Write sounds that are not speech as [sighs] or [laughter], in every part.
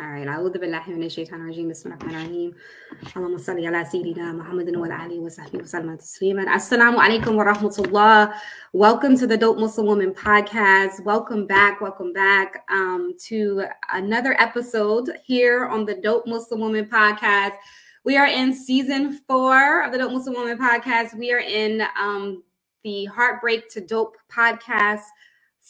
All right. أعوذ بالله من الشيطان الرجيم بسم الله الرحمن الرحيم اللهم صل على سيدنا محمد وعلى آله وصحبه وسلم تسليما Assalamu alaikum wa rahmatullah Welcome to the Dope Muslim Woman podcast. Welcome back. Welcome back um, to another episode here on the Dope Muslim Woman podcast. We are in season four of the Dope Muslim Woman podcast. We are in um, the Heartbreak to Dope podcast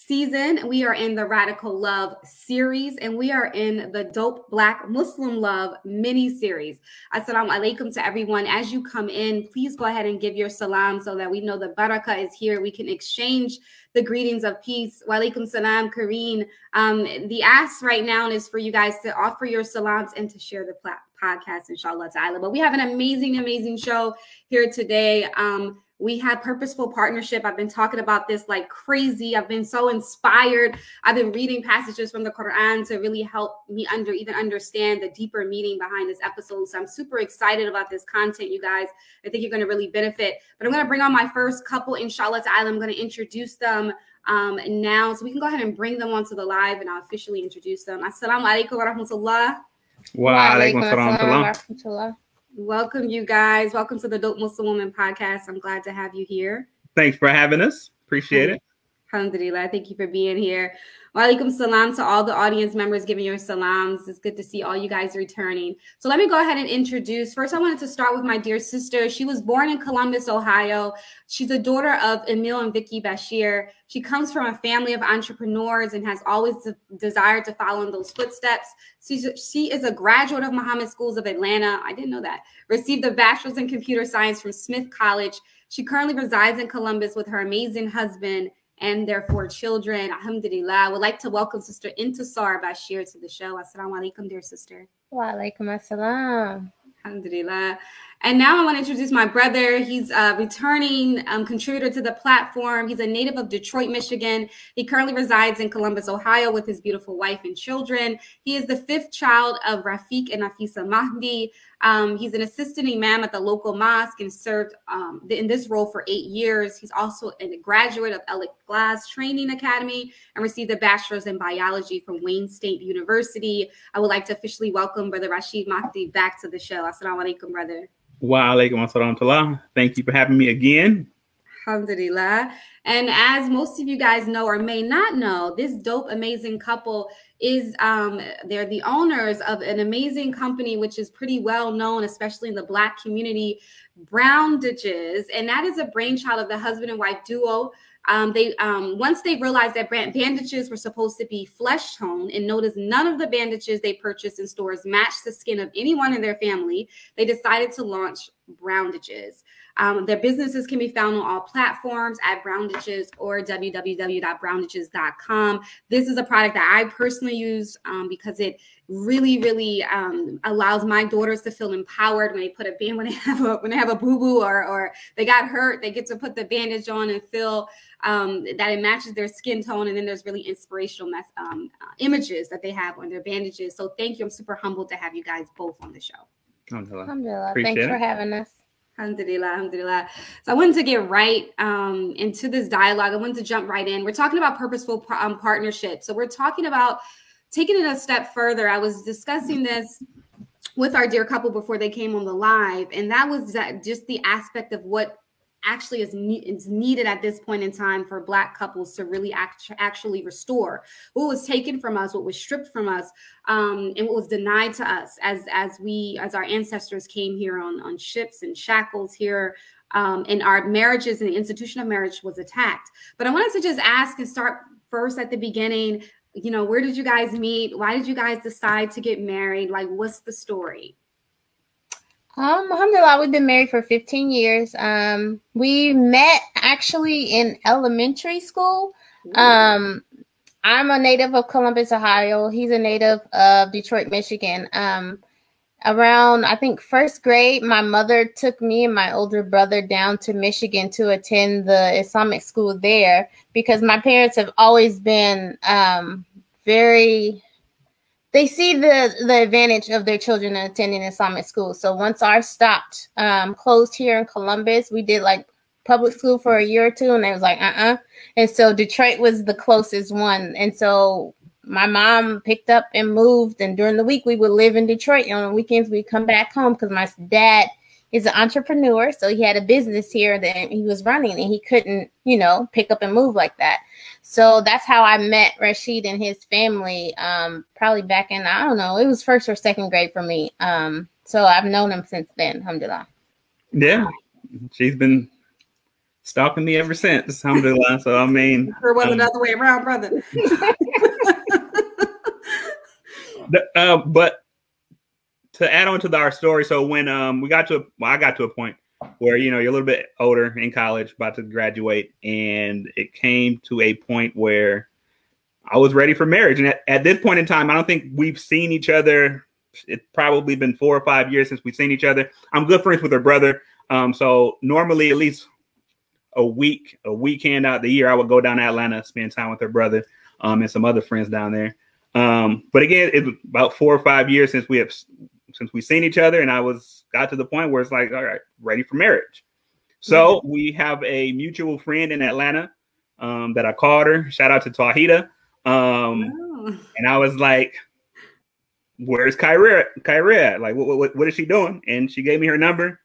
season. We are in the Radical Love series and we are in the Dope Black Muslim Love mini series. Assalamu alaikum to everyone. As you come in, please go ahead and give your salam so that we know the barakah is here. We can exchange the greetings of peace. Wa alaikum salam, Kareen. Um, the ask right now is for you guys to offer your salams and to share the plat- podcast, inshallah ta'ala. But we have an amazing, amazing show here today. Um, we have purposeful partnership. I've been talking about this like crazy. I've been so inspired. I've been reading passages from the Quran to really help me under even understand the deeper meaning behind this episode. So I'm super excited about this content, you guys. I think you're going to really benefit. But I'm going to bring on my first couple, inshallah ta'ala. I'm going to introduce them um, now. So we can go ahead and bring them onto the live and I'll officially introduce them. Assalamu alaikum wa rahmatullah. Wa alaikum wa Welcome, you guys. Welcome to the Dope Muslim Woman podcast. I'm glad to have you here. Thanks for having us. Appreciate it. Alhamdulillah. Thank you for being here. Wa alaikum salam to all the audience members giving your salams. It's good to see all you guys returning. So let me go ahead and introduce. First, I wanted to start with my dear sister. She was born in Columbus, Ohio. She's a daughter of Emil and Vicky Bashir. She comes from a family of entrepreneurs and has always desired to follow in those footsteps. She's, she is a graduate of Mohammed Schools of Atlanta. I didn't know that. Received a bachelor's in computer science from Smith College. She currently resides in Columbus with her amazing husband and their four children. Alhamdulillah. I would like to welcome Sister Intisar Bashir to the show. Assalamu alaikum, dear sister. Wa alaikum assalam. Alhamdulillah. And now I want to introduce my brother. He's a returning um, contributor to the platform. He's a native of Detroit, Michigan. He currently resides in Columbus, Ohio, with his beautiful wife and children. He is the fifth child of Rafiq and Nafisa Mahdi. Um, he's an assistant imam at the local mosque and served um, in this role for eight years. He's also a graduate of Alec Glass Training Academy and received a bachelor's in biology from Wayne State University. I would like to officially welcome Brother Rashid Mahdi back to the show. Assalamu alaikum, brother. Wa alaikum assalam. Talah. Thank you for having me again. Alhamdulillah. And as most of you guys know or may not know, this dope, amazing couple is um, they're the owners of an amazing company which is pretty well known, especially in the black community, Browndages. And that is a brainchild of the husband and wife duo. Um, they um, once they realized that bandages were supposed to be flesh tone, and noticed none of the bandages they purchased in stores matched the skin of anyone in their family, they decided to launch Browndages. Um, their businesses can be found on all platforms at Browndages or www.browndages.com. This is a product that I personally use um, because it really, really um, allows my daughters to feel empowered when they put a band when they [laughs] have a when they have a boo boo or or they got hurt. They get to put the bandage on and feel um, that it matches their skin tone. And then there's really inspirational mess, um, uh, images that they have on their bandages. So thank you. I'm super humbled to have you guys both on the show. Alhamdulillah. Alhamdulillah. Thanks it. for having us. Alhamdulillah, alhamdulillah. So I wanted to get right um, into this dialogue. I wanted to jump right in. We're talking about purposeful um, partnership. So we're talking about taking it a step further. I was discussing this with our dear couple before they came on the live, and that was that just the aspect of what actually is, ne- is needed at this point in time for black couples to really act- actually restore what was taken from us what was stripped from us um, and what was denied to us as as we as our ancestors came here on on ships and shackles here um, and our marriages and the institution of marriage was attacked. But i wanted to just ask and start first at the beginning you know where did you guys meet? Why did you guys decide to get married? Like what's the story um, alhamdulillah, we've been married for 15 years. Um, we met actually in elementary school. Um, I'm a native of Columbus, Ohio. He's a native of Detroit, Michigan. Um, around, I think, first grade, my mother took me and my older brother down to Michigan to attend the Islamic school there because my parents have always been um, very they see the the advantage of their children attending Islamic school. So once ours stopped, um, closed here in Columbus, we did like public school for a year or two, and it was like, uh, uh And so Detroit was the closest one, and so my mom picked up and moved, and during the week we would live in Detroit. And on the weekends we'd come back home because my dad is an entrepreneur, so he had a business here that he was running, and he couldn't, you know, pick up and move like that. So that's how I met Rashid and his family. Um, probably back in I don't know, it was first or second grade for me. Um, so I've known him since then. Alhamdulillah. Yeah, she's been stalking me ever since. Alhamdulillah. So I mean, there was um, another way around, brother. [laughs] the, uh, but to add on to the, our story, so when um we got to, well, I got to a point where you know you're a little bit older in college, about to graduate, and it came to a point where I was ready for marriage. And at, at this point in time, I don't think we've seen each other. It's probably been four or five years since we've seen each other. I'm good friends with her brother. Um, so normally at least a week, a weekend out the year, I would go down to Atlanta, spend time with her brother, um, and some other friends down there. Um, but again, it was about four or five years since we have since we seen each other, and I was got to the point where it's like, all right, ready for marriage. So mm-hmm. we have a mutual friend in Atlanta um, that I called her. Shout out to Tawhida. Um, oh. And I was like, "Where's Kyra? Kyra? Like, what, what, what is she doing?" And she gave me her number.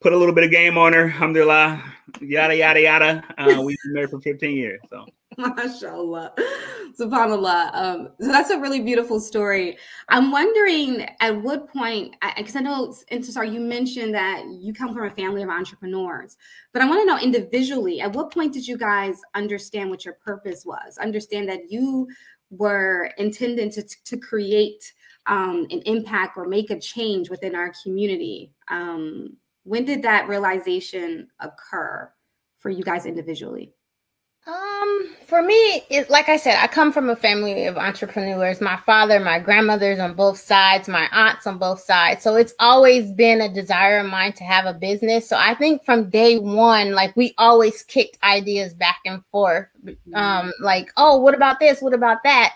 Put a little bit of game on her. Alhamdulillah. Yada yada yada. Uh, we've been married for 15 years. So [laughs] MashaAllah. SubhanAllah. Um, so that's a really beautiful story. I'm wondering at what point, because I, I, know, Intisar, you mentioned that you come from a family of entrepreneurs, but I want to know individually, at what point did you guys understand what your purpose was? Understand that you were intended to, to create um, an impact or make a change within our community. Um, when did that realization occur for you guys individually? Um, for me, it like I said, I come from a family of entrepreneurs. My father, my grandmothers on both sides, my aunts on both sides. So it's always been a desire of mine to have a business. So I think from day one, like we always kicked ideas back and forth. Mm-hmm. Um, like, oh, what about this? What about that?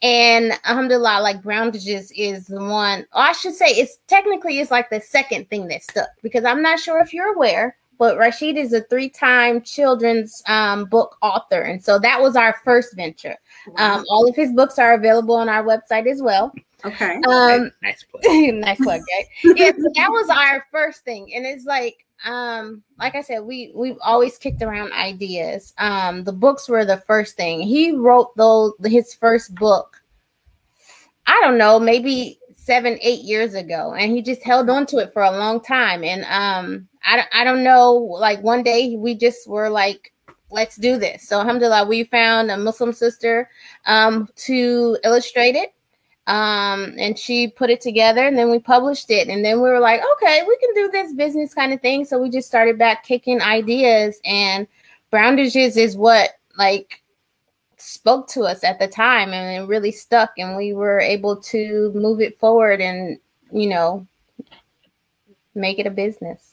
And alhamdulillah, like Browndages is the one, I should say it's technically it's like the second thing that stuck because I'm not sure if you're aware but Rashid is a three-time children's um, book author, and so that was our first venture. Um, all of his books are available on our website as well. Okay. Um, [laughs] nice plug. nice plug, right? yeah, so that was our first thing, and it's like, um, like I said, we we've always kicked around ideas. Um, the books were the first thing. He wrote those his first book. I don't know, maybe seven, eight years ago, and he just held on to it for a long time. And um, I, I don't know, like one day we just were like, let's do this. So alhamdulillah, we found a Muslim sister um, to illustrate it. Um, and she put it together and then we published it. And then we were like, okay, we can do this business kind of thing. So we just started back kicking ideas and Browndages is what like spoke to us at the time and it really stuck and we were able to move it forward and you know make it a business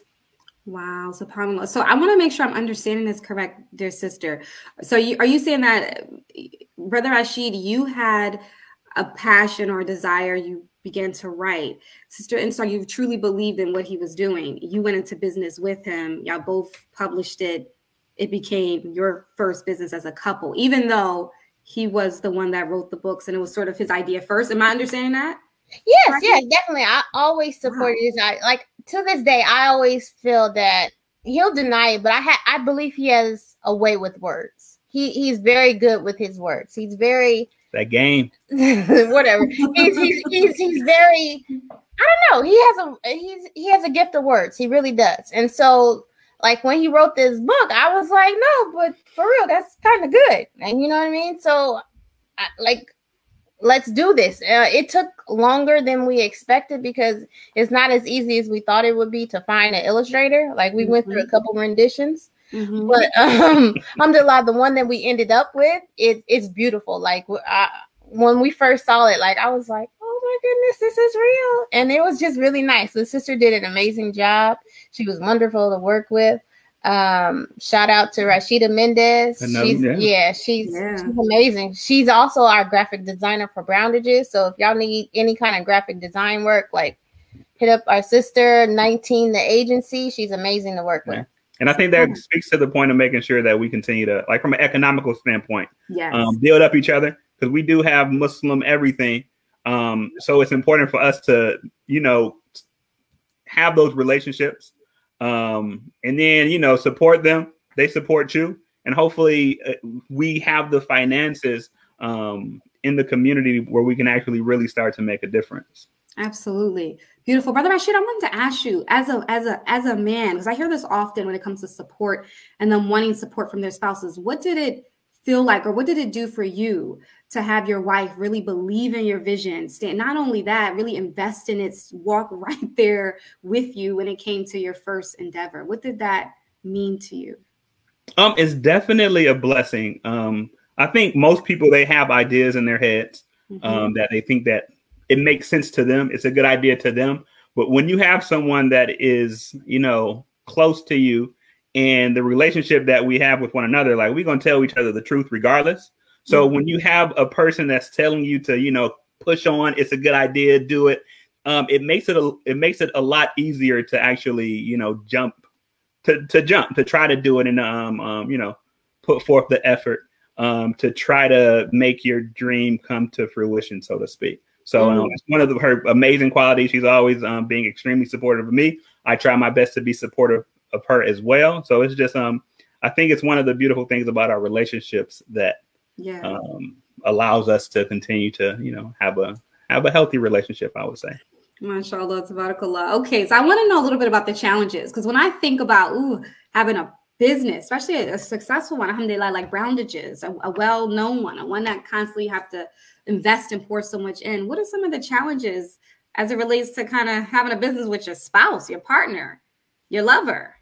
Wow, so subhanAllah. So I want to make sure I'm understanding this correct, dear sister. So you, are you saying that, Brother Rashid, you had a passion or desire, you began to write. Sister and so you truly believed in what he was doing. You went into business with him. Y'all both published it. It became your first business as a couple, even though he was the one that wrote the books and it was sort of his idea first. Am I understanding that? Yes, right? yes, definitely. I always supported wow. his like to this day, I always feel that he'll deny it, but I ha- I believe he has a way with words. He he's very good with his words. He's very that game. [laughs] whatever. He's, he's he's he's very I don't know. He has a he's he has a gift of words. He really does. And so like when he wrote this book, I was like, no, but for real, that's kind of good. And you know what I mean? So I, like let's do this. Uh, it took longer than we expected because it's not as easy as we thought it would be to find an illustrator. Like we mm-hmm. went through a mm-hmm. couple renditions. Mm-hmm. But [laughs] um, alhamdulillah, the one that we ended up with, it, it's beautiful. Like I, when we first saw it, like I was like, my goodness, this is real. And it was just really nice. The sister did an amazing job. She was wonderful to work with. Um, shout out to Rashida Mendez. she's, yeah. yeah, she's, yeah. she's amazing. She's also our graphic designer for Browndages. So if y'all need any kind of graphic design work, like hit up our sister 19 the agency. She's amazing to work yeah. with. And I think that speaks to the point of making sure that we continue to, like, from an economical standpoint, yes. um, build up each other because we do have Muslim everything. Um, so it's important for us to, you know, have those relationships, um, and then you know support them. They support you, and hopefully uh, we have the finances um, in the community where we can actually really start to make a difference. Absolutely. Beautiful. Brother Rashid, I wanted to ask you as a as a as a man, because I hear this often when it comes to support and them wanting support from their spouses. What did it feel like or what did it do for you to have your wife really believe in your vision? Stand not only that really invest in it walk [laughs] right there with you when it came to your first endeavor. What did that mean to you? Um it's definitely a blessing. Um i think most people they have ideas in their heads mm-hmm. um that they think that it makes sense to them. It's a good idea to them. But when you have someone that is you know close to you and the relationship that we have with one another like we're going to tell each other the truth regardless so mm-hmm. when you have a person that's telling you to, you know, push on, it's a good idea, do it. Um, it makes it a, it makes it a lot easier to actually, you know, jump to to jump to try to do it and um, um you know put forth the effort um to try to make your dream come to fruition, so to speak. So um, it's one of the, her amazing qualities. She's always um, being extremely supportive of me. I try my best to be supportive of her as well. So it's just um I think it's one of the beautiful things about our relationships that yeah. um, allows us to continue to, you know, have a have a healthy relationship. I would say. MashaAllah, tabarakallah. Okay, so I want to know a little bit about the challenges because when I think about ooh having a business, especially a, a successful one, alhamdulillah, like Browndages, a, a well-known one, a one that constantly have to invest and pour so much in. What are some of the challenges as it relates to kind of having a business with your spouse, your partner, your lover?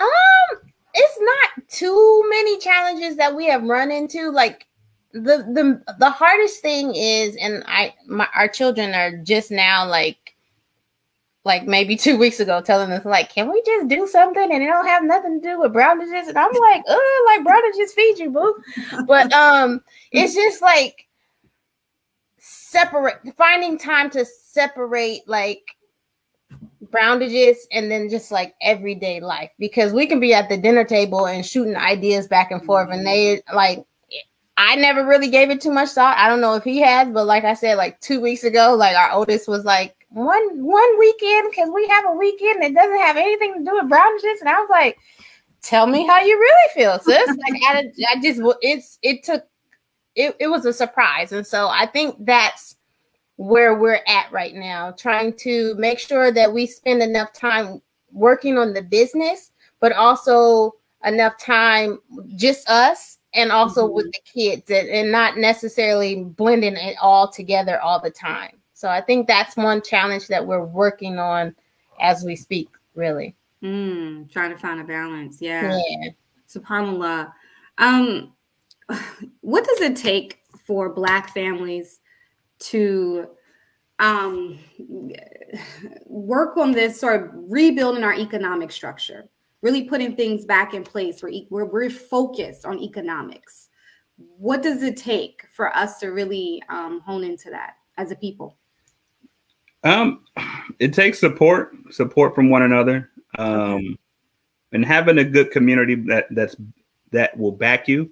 Um, it's not too many challenges that we have run into. Like the the the hardest thing is, and I my our children are just now like like maybe two weeks ago telling us like, can we just do something and it don't have nothing to do with Browndages? And I'm like, oh, like Browndages feed you, boo. But [laughs] um, it's just like separate finding time to separate like Browndages and then just like everyday life because we can be at the dinner table and shooting ideas back and forth and they mm-hmm. like I never really gave it too much thought. I don't know if he has, but like I said, like two weeks ago, like our oldest was like one one weekend because we have a weekend that doesn't have anything to do with Browndages, and I was like, "Tell me how you really feel, sis." [laughs] like I, I just it's it took it it was a surprise, and so I think that's where we're at right now, trying to make sure that we spend enough time working on the business, but also enough time just us and also mm-hmm. with the kids and, and not necessarily blending it all together all the time. So I think that's one challenge that we're working on as we speak, really. Mm, trying to find a balance. Yeah. yeah. SubhanAllah. Um, [sighs] what does it take for Black families to um, work on this sort of rebuilding our economic structure, really putting things back in place where we're, we're focused on economics. What does it take for us to really um, hone into that as a people? Um, it takes support, support from one another, um, okay. and having a good community that that's that will back you.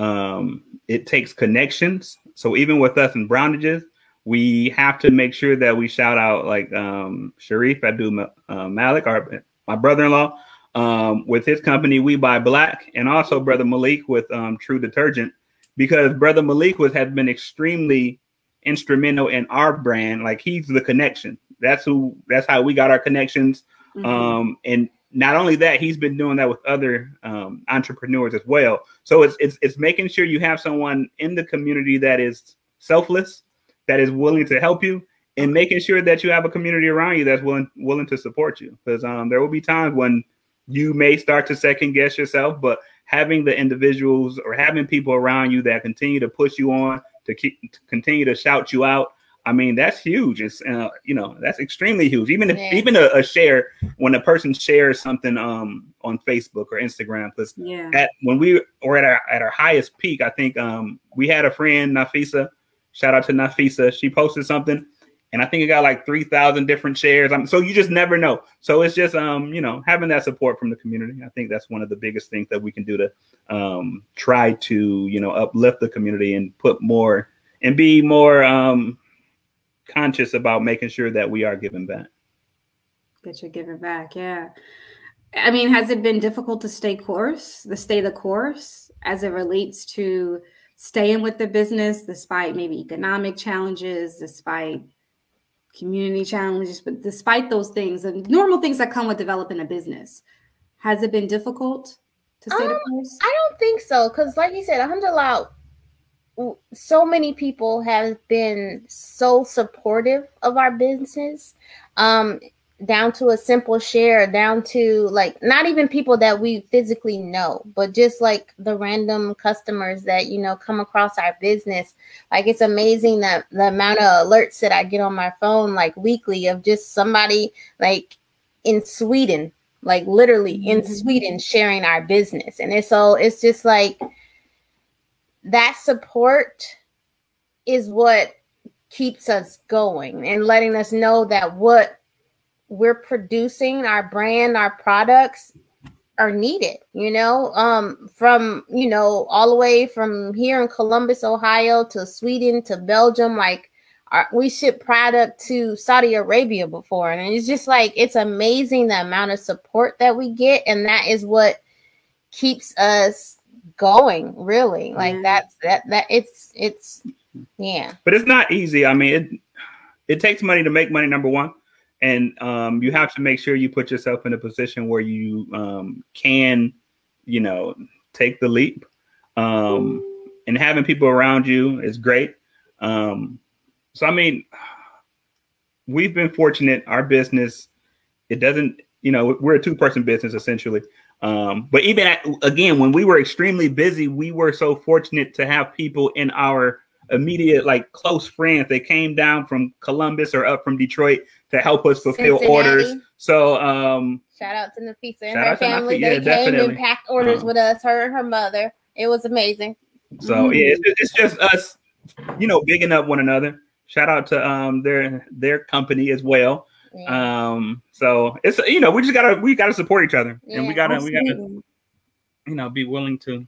Um, it takes connections. So even with us in Browndages, we have to make sure that we shout out like um, Sharif Abdul uh, Malik, our my brother-in-law, um, with his company We Buy Black, and also brother Malik with um, True Detergent, because brother Malik was has been extremely instrumental in our brand. Like he's the connection. That's who. That's how we got our connections. Mm-hmm. Um, and not only that, he's been doing that with other um, entrepreneurs as well. So it's, it's it's making sure you have someone in the community that is selfless, that is willing to help you, and making sure that you have a community around you that's willing willing to support you. Because um, there will be times when you may start to second guess yourself, but having the individuals or having people around you that continue to push you on, to keep to continue to shout you out, I mean, that's huge. It's uh, you know that's extremely huge. Even if yeah. even a, a, share when a person shares something um on Facebook or Instagram, because yeah. at when we were at our at our highest peak, I think um we had a friend Nafisa. Shout out to Nafisa. She posted something, and I think it got like three thousand different shares. So you just never know. So it's just um, you know, having that support from the community. I think that's one of the biggest things that we can do to um, try to you know uplift the community and put more and be more um, conscious about making sure that we are giving back. That you're giving back, yeah. I mean, has it been difficult to stay course, to stay the course as it relates to staying with the business despite maybe economic challenges, despite community challenges, but despite those things and normal things that come with developing a business, has it been difficult to stay um, the course? I don't think so, because like you said, alhamdulillah, so many people have been so supportive of our business. Um, down to a simple share, down to like not even people that we physically know, but just like the random customers that you know come across our business. Like it's amazing that the amount of alerts that I get on my phone like weekly of just somebody like in Sweden, like literally in mm-hmm. Sweden sharing our business. And it's so it's just like that support is what keeps us going and letting us know that what we're producing our brand our products are needed you know? Um from you know all the way from here in columbus ohio to sweden to belgium like our, we ship product to saudi arabia before. And it's just like it's amazing the amount of support that we get. And that is what keeps us going really like mm-hmm. that's that that it's it's yeah but it's not easy i mean it it takes money to make money number one and um, you have to make sure you put yourself in a position where you um, can, you know, take the leap. Um, and having people around you is great. Um, so I mean, we've been fortunate. Our business, it doesn't, you know, we're a two-person business essentially. Um, but even at, again, when we were extremely busy, we were so fortunate to have people in our immediate, like close friends. They came down from Columbus or up from Detroit to help us fulfill Cincinnati. orders. So um shout out to Nafisa and her family. Yeah, they came and packed orders um, with us, her and her mother. It was amazing. So mm-hmm. yeah, it's, it's, just us, you know, bigging up one another. Shout out to um their their company as well. Yeah. Um, so it's you know we just gotta we gotta support each other, yeah, and we gotta absolutely. we gotta you know be willing to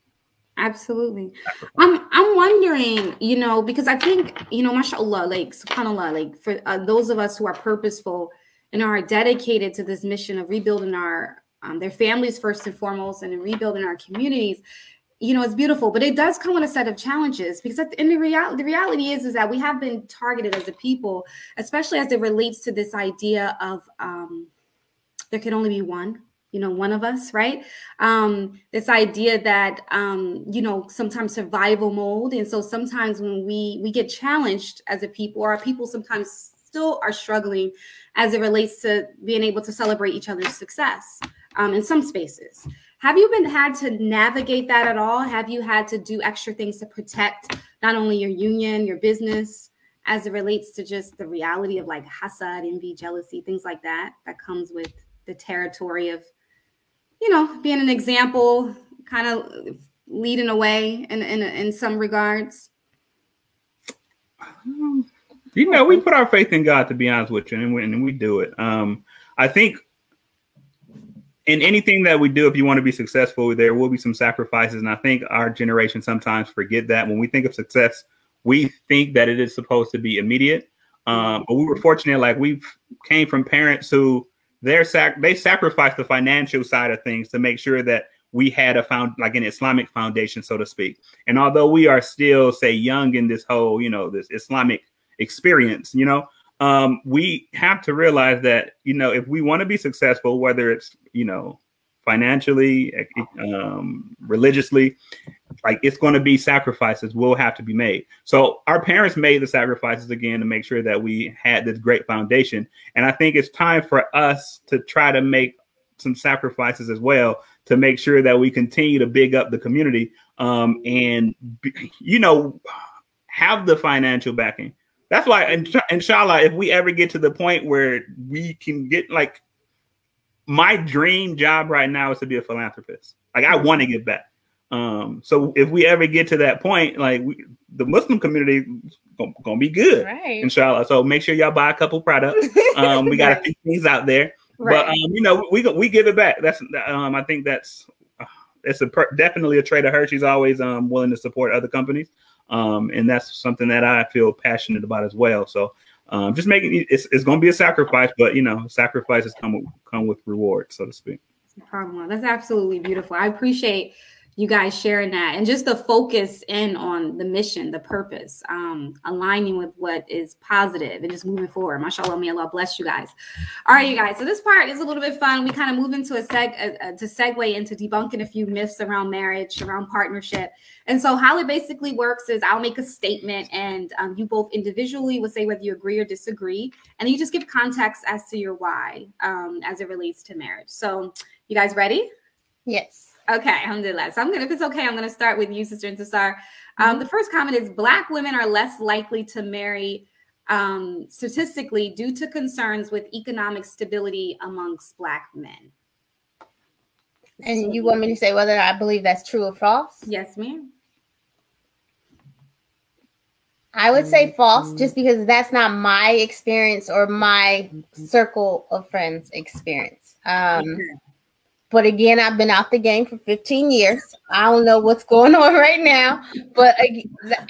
Absolutely. I'm I'm wondering, you know, because I think, you know, mashallah, like subhanAllah, like for uh, those of us who are purposeful and are dedicated to this mission of rebuilding our um, their families first and foremost and rebuilding our communities, you know, it's beautiful, but it does come with a set of challenges because in the reality, the reality is is that we have been targeted as a people, especially as it relates to this idea of um, there can only be one you know one of us right? Um this idea that um you know sometimes survival mode and so sometimes when we we get challenged as a people or our people sometimes still are struggling as it relates to being able to celebrate each other's success um, in some spaces have you been had to navigate that at all have you had to do extra things to protect not only your union your business as it relates to just the reality of like hasad envy jealousy things like that that comes with the territory of you know, being an example, kind of leading away in, in, in some regards? You know, we put our faith in God, to be honest with you, and we, and we do it. Um, I think in anything that we do, if you want to be successful, there will be some sacrifices. And I think our generation sometimes forget that when we think of success, we think that it is supposed to be immediate. Um, but we were fortunate, like we came from parents who sac they sacrificed the financial side of things to make sure that we had a found like an Islamic foundation, so to speak. And although we are still, say, young in this whole, you know, this Islamic experience, you know, um, we have to realize that, you know, if we want to be successful, whether it's, you know, financially, um, religiously, like it's going to be sacrifices will have to be made. So our parents made the sacrifices again to make sure that we had this great foundation. And I think it's time for us to try to make some sacrifices as well to make sure that we continue to big up the community um, and, you know, have the financial backing. That's why, inshallah, if we ever get to the point where we can get like my dream job right now is to be a philanthropist. Like I want to give back. Um, so if we ever get to that point, like we, the Muslim community gonna, gonna be good, Right. inshallah. So make sure y'all buy a couple products. Um, we got a [laughs] few things out there, but um, you know, we we give it back. That's um, I think that's uh, it's a per- definitely a trait of her. She's always um willing to support other companies, um, and that's something that I feel passionate about as well. So. Um, just making it's, it's going to be a sacrifice, but you know, sacrifices come with, come with rewards, so to speak. No problem. That's absolutely beautiful. I appreciate you guys sharing that and just the focus in on the mission, the purpose, um, aligning with what is positive and just moving forward. Mashallah, may Allah bless you guys. All right, you guys. So this part is a little bit fun. We kind of move into a seg to segue into debunking a few myths around marriage, around partnership. And so how it basically works is I'll make a statement and um, you both individually will say whether you agree or disagree. And you just give context as to your why um, as it relates to marriage. So you guys ready? Yes. Okay, alhamdulillah. So I'm gonna, if it's okay, I'm gonna start with you, Sister Intisar. Um, the first comment is black women are less likely to marry um, statistically due to concerns with economic stability amongst black men. And you want me to say whether I believe that's true or false? Yes, ma'am. I would say false just because that's not my experience or my circle of friends experience. Um, but again, I've been out the game for 15 years. I don't know what's going [laughs] on right now, but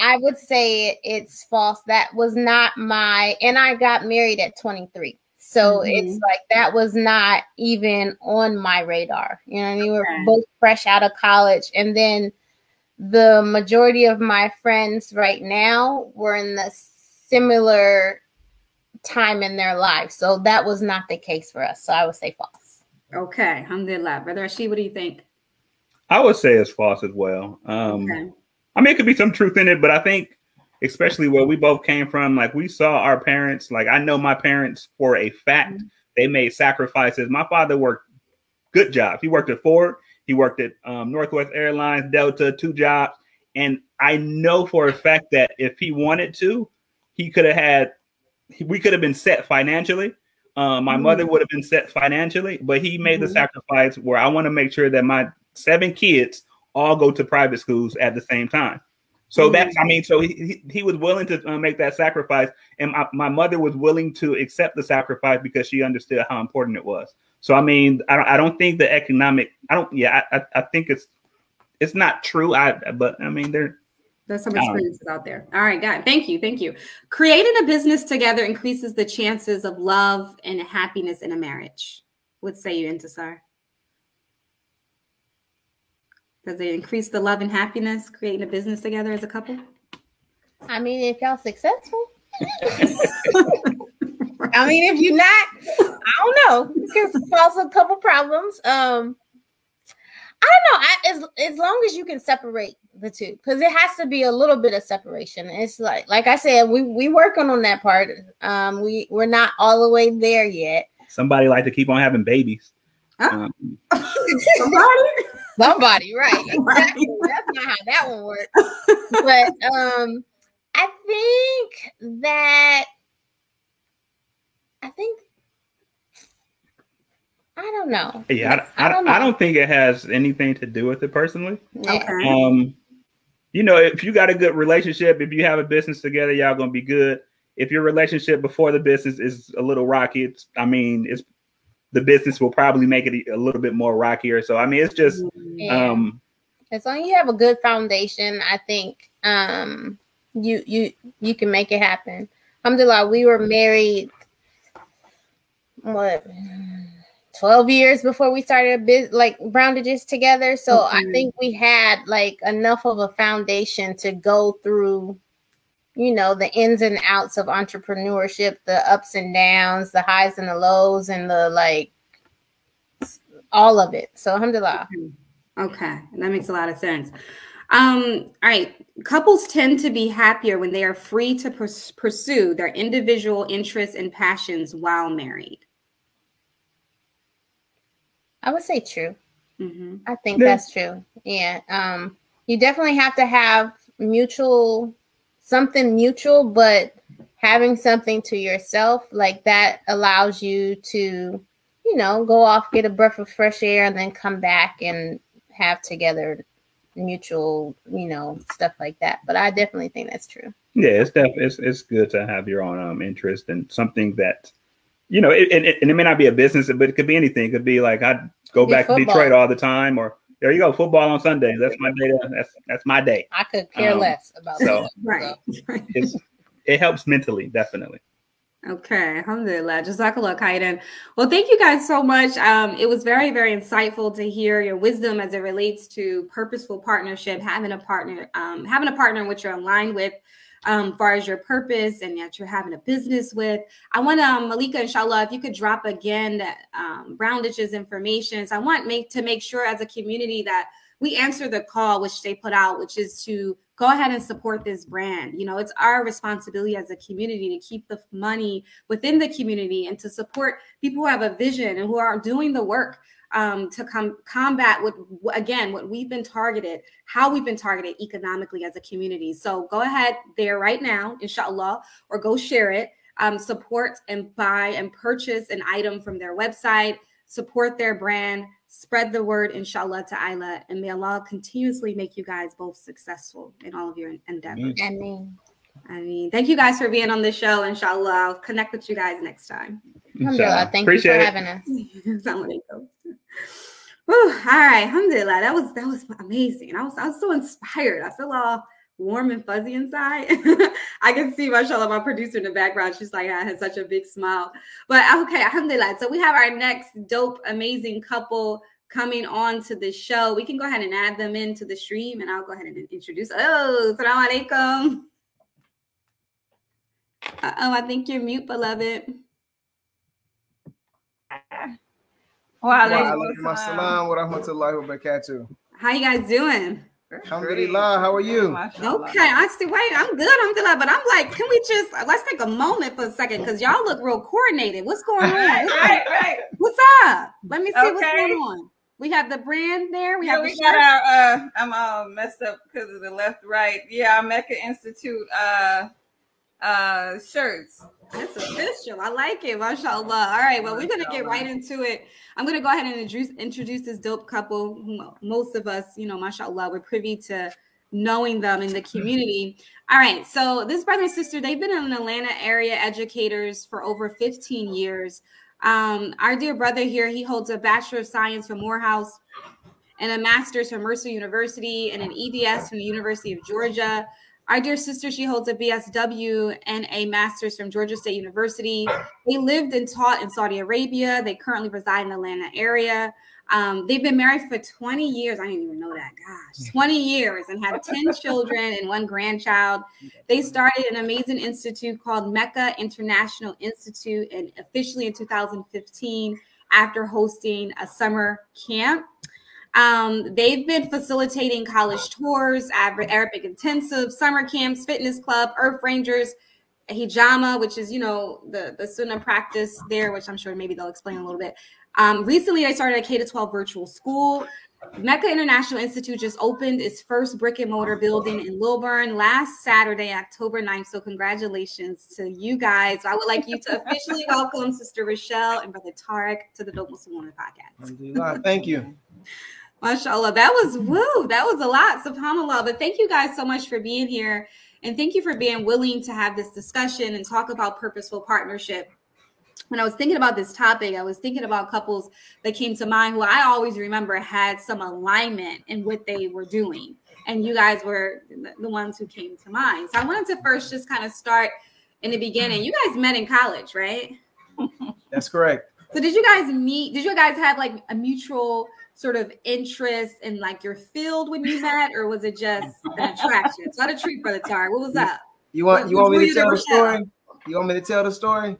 I would say it's false. That was not my, and I got married at 23. So Mhm. it's like that was not even on my radar. You know, I mean, we were Okay. both fresh out of college. And then the majority of my friends right now were in the similar time in their life. So that was not the case for us. So I would say false. Okay, alhamdulillah. Brother Rashid, what do you think? I would say it's false as well. Um, Okay. I mean, it could be some truth in it, but I think, especially where we both came from, like we saw our parents. Like I know my parents for a fact, Mhm. they made sacrifices. My father worked good jobs. He worked at Ford. He worked at um, Northwest Airlines, Delta, two jobs, and I know for a fact that if he wanted to, he could have had. We could have been set financially. Um, my Mhm. mother would have been set financially, but he made the Mhm. sacrifice where I want to make sure that my seven kids all go to private schools at the same time. So Mhm. that's, I mean, so he, he, he was willing to uh, make that sacrifice, and my, my mother was willing to accept the sacrifice because she understood how important it was. So I mean, I don't, I don't think the economic, I don't, yeah, I, I, I think it's it's not true. I, but I mean, there, There's some experiences out there. All right, God. Thank you. Thank you. Creating a business together increases the chances of love and happiness in a marriage. What say you, Intisar? Does it increase the love and happiness creating a business together as a couple? I mean, if y'all successful. [laughs] [laughs] I mean, if you're not, I don't know. You can cause a couple problems. Um, I don't know. I, as as long as you can separate the two, because it has to be a little bit of separation. It's like, like I said, we we working on that part. Um, we we're not all the way there yet. somebody like to keep on having babies. Huh? Um, [laughs] Somebody? Somebody, right? [laughs] Exactly. That's not how that one works. [laughs] But um, I think that I think I don't know. yeah, I, I, I don't I don't think it has anything to do with it personally. Yeah. Okay. Um, you know, if you got a good relationship, if you have a business together, y'all gonna be good. If your relationship before the business is a little rocky, it's I mean, it's the business will probably make it a little bit more rockier. So I mean, it's just Yeah. um, as long as you have a good foundation, I think um you you you can make it happen. Alhamdulillah, we were married what 12 years before we started a bit like Browndages together. So I think we had like enough of a foundation to go through you know the ins and outs of entrepreneurship, the ups and downs, the highs and the lows, and the like all of it. So alhamdulillah. Okay, that makes a lot of sense. Um, all right, couples tend to be happier when they are free to pers- pursue their individual interests and passions while married. I would say true. hmm I think Yeah. that's true. Yeah. Um, you definitely have to have mutual something mutual, but having something to yourself like that allows you to, you know, go off, get a breath of fresh air, and then come back and have together mutual, you know, stuff like that. But I definitely think that's true. Yeah, it's definitely it's, it's good to have your own um, interest in something that you know, it, it, and it may not be a business, but it could be anything. It could be like I go back football. to Detroit all the time, or there you go, football on Sundays. That's my day. To, that's that's my day. I could care um, less about so that. right. [laughs] it helps mentally, definitely. Okay, alhamdulillah. Jazakallah khairan. Well, thank you guys so much. Um, it was very, very insightful to hear your wisdom as it relates to purposeful partnership, having a partner, um, having a partner in which you're aligned with um, far as your purpose and that you're having a business with. I want um, Malika, inshallah, if you could drop again that um, Browndages information. So I want make to make sure as a community that we answer the call which they put out, which is to go ahead and support this brand. You know, it's our responsibility as a community to keep the money within the community and to support people who have a vision and who are doing the work um, to com- combat what again what we've been targeted, how we've been targeted economically as a community. So go ahead there right now, inshallah, or go share it. Um, support and buy and purchase an item from their website. Support their brand spread the word, inshallah ta'ala, and may Allah continuously make you guys both successful in all of your endeavors. Ameen. I mean, thank you guys for being on the show. Inshallah, I'll connect with you guys next time. Alhamdulillah. Thank Appreciate you for having us. [laughs] all right, alhamdulillah. That was that was amazing. I was I was so inspired. I feel all warm and fuzzy inside. [laughs] I can see mashallah, my producer in the background. She's like, I had such a big smile. But okay, alhamdulillah. So we have our next dope, amazing couple coming on to the show. We can go ahead and add them into the stream and I'll go ahead and introduce. Oh, salam alaikum. oh, I think you're mute, beloved. Wa alaikum assalam wa rahmatullahi wa barakatuh. How you guys doing? Alhamdulillah, how are you? Okay, I see. Wait, I'm good. I'm good. But I'm like, can we just let's take a moment for a second because y'all look real coordinated. What's going on? [laughs] right, right. What's up? Let me see okay. what's going on. We have the brand there. We yeah, have we got our. Uh, I'm all messed up because of the left, right. Yeah, our Mecca Institute uh, uh, shirts. It's official. I like it. MashaAllah. All right. Well, we're going to get right into it. I'm going to go ahead and introduce, introduce this dope couple. Most of us, you know, MashaAllah, we're privy to knowing them in the community. All right. So, this brother and sister, they've been in Atlanta area educators for over 15 years. Um, our dear brother here, he holds a Bachelor of Science from Morehouse and a master's from Mercer University and an EDS from the University of Georgia. Our dear sister, she holds a BSW and a master's from Georgia State University. They lived and taught in Saudi Arabia. They currently reside in the Atlanta area. Um, they've been married for 20 years. I didn't even know that. Gosh, [laughs] 20 years and have 10 children and one grandchild. They started an amazing institute called Mecca International Institute and officially in 2015 after hosting a summer camp. Um, they've been facilitating college tours, Arabic intensive, summer camps, fitness club, Earth Rangers, hijama, which is you know the the Sunnah practice there, which I'm sure maybe they'll explain a little bit. Um, recently, I started a K to 12 virtual school. Mecca International Institute just opened its first brick and mortar building in Lilburn last Saturday, October 9th. So, congratulations to you guys. I would like you to officially [laughs] welcome Sister Rochelle and Brother Tarek to the Dope Muslim Woman podcast. Thank you. MashaAllah. That was woo, that was a lot, subhanAllah. But thank you guys so much for being here. And thank you for being willing to have this discussion and talk about purposeful partnership. When I was thinking about this topic, I was thinking about couples that came to mind who I always remember had some alignment in what they were doing. And you guys were the ones who came to mind. So I wanted to first just kind of start in the beginning. You guys met in college, right? That's correct. So did you guys meet? Did you guys have like a mutual sort of interest in like your field when you met, or was it just an attraction? It's not a treat brother the tar. What was that? You want what, you want me to tell the story? You want me to tell the story?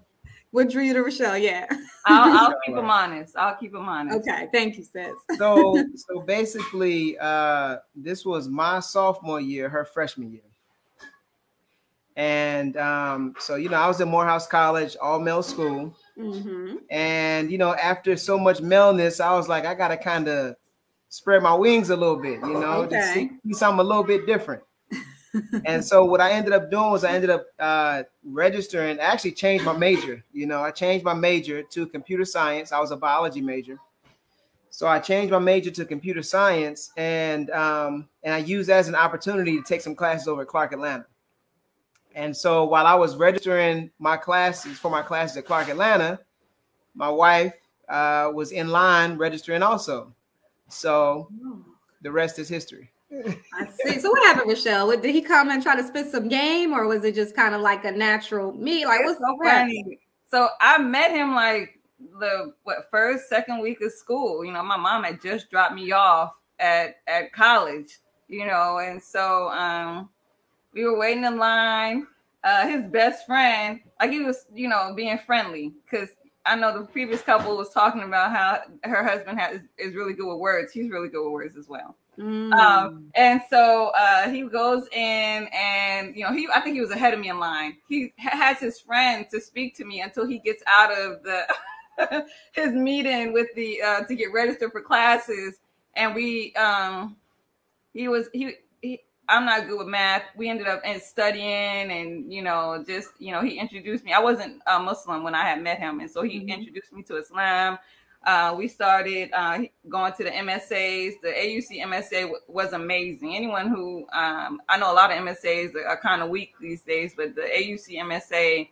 What drew you to Rochelle? Yeah. [laughs] I'll, I'll [laughs] keep them honest. I'll keep them honest. Okay. Thank you, sis. [laughs] so so basically, uh, this was my sophomore year, her freshman year. And um, so you know, I was at Morehouse College, all male school. Mm-hmm. And you know, after so much maleness, I was like, I gotta kind of spread my wings a little bit, you know, okay. to see, see something a little bit different. [laughs] and so what I ended up doing was I ended up uh, registering. I actually changed my major. You know, I changed my major to computer science. I was a biology major. So I changed my major to computer science, and um, and I used that as an opportunity to take some classes over at Clark Atlanta. And so while I was registering my classes for my classes at Clark Atlanta, my wife uh, was in line registering also. So the rest is history. [laughs] I see. So what happened, Rochelle? Did he come and try to spit some game, or was it just kind of like a natural me? Like what's so funny? So I met him like the what first second week of school you know my mom had just dropped me off at at college you know and so um we were waiting in line uh his best friend like he was you know being friendly because I know the previous couple was talking about how her husband has is really good with words. He's really good with words as well. Mm. Um, and so uh, he goes in, and you know, he I think he was ahead of me in line. He has his friend to speak to me until he gets out of the [laughs] his meeting with the uh, to get registered for classes, and we um he was he, he I'm not good with math. We ended up in studying, and you know, just you know, he introduced me. I wasn't a Muslim when I had met him, and so he mm-hmm. introduced me to Islam. Uh, we started uh, going to the MSAs. The AUC MSA w- was amazing. Anyone who um, I know a lot of MSAs are, are kind of weak these days, but the AUC MSA,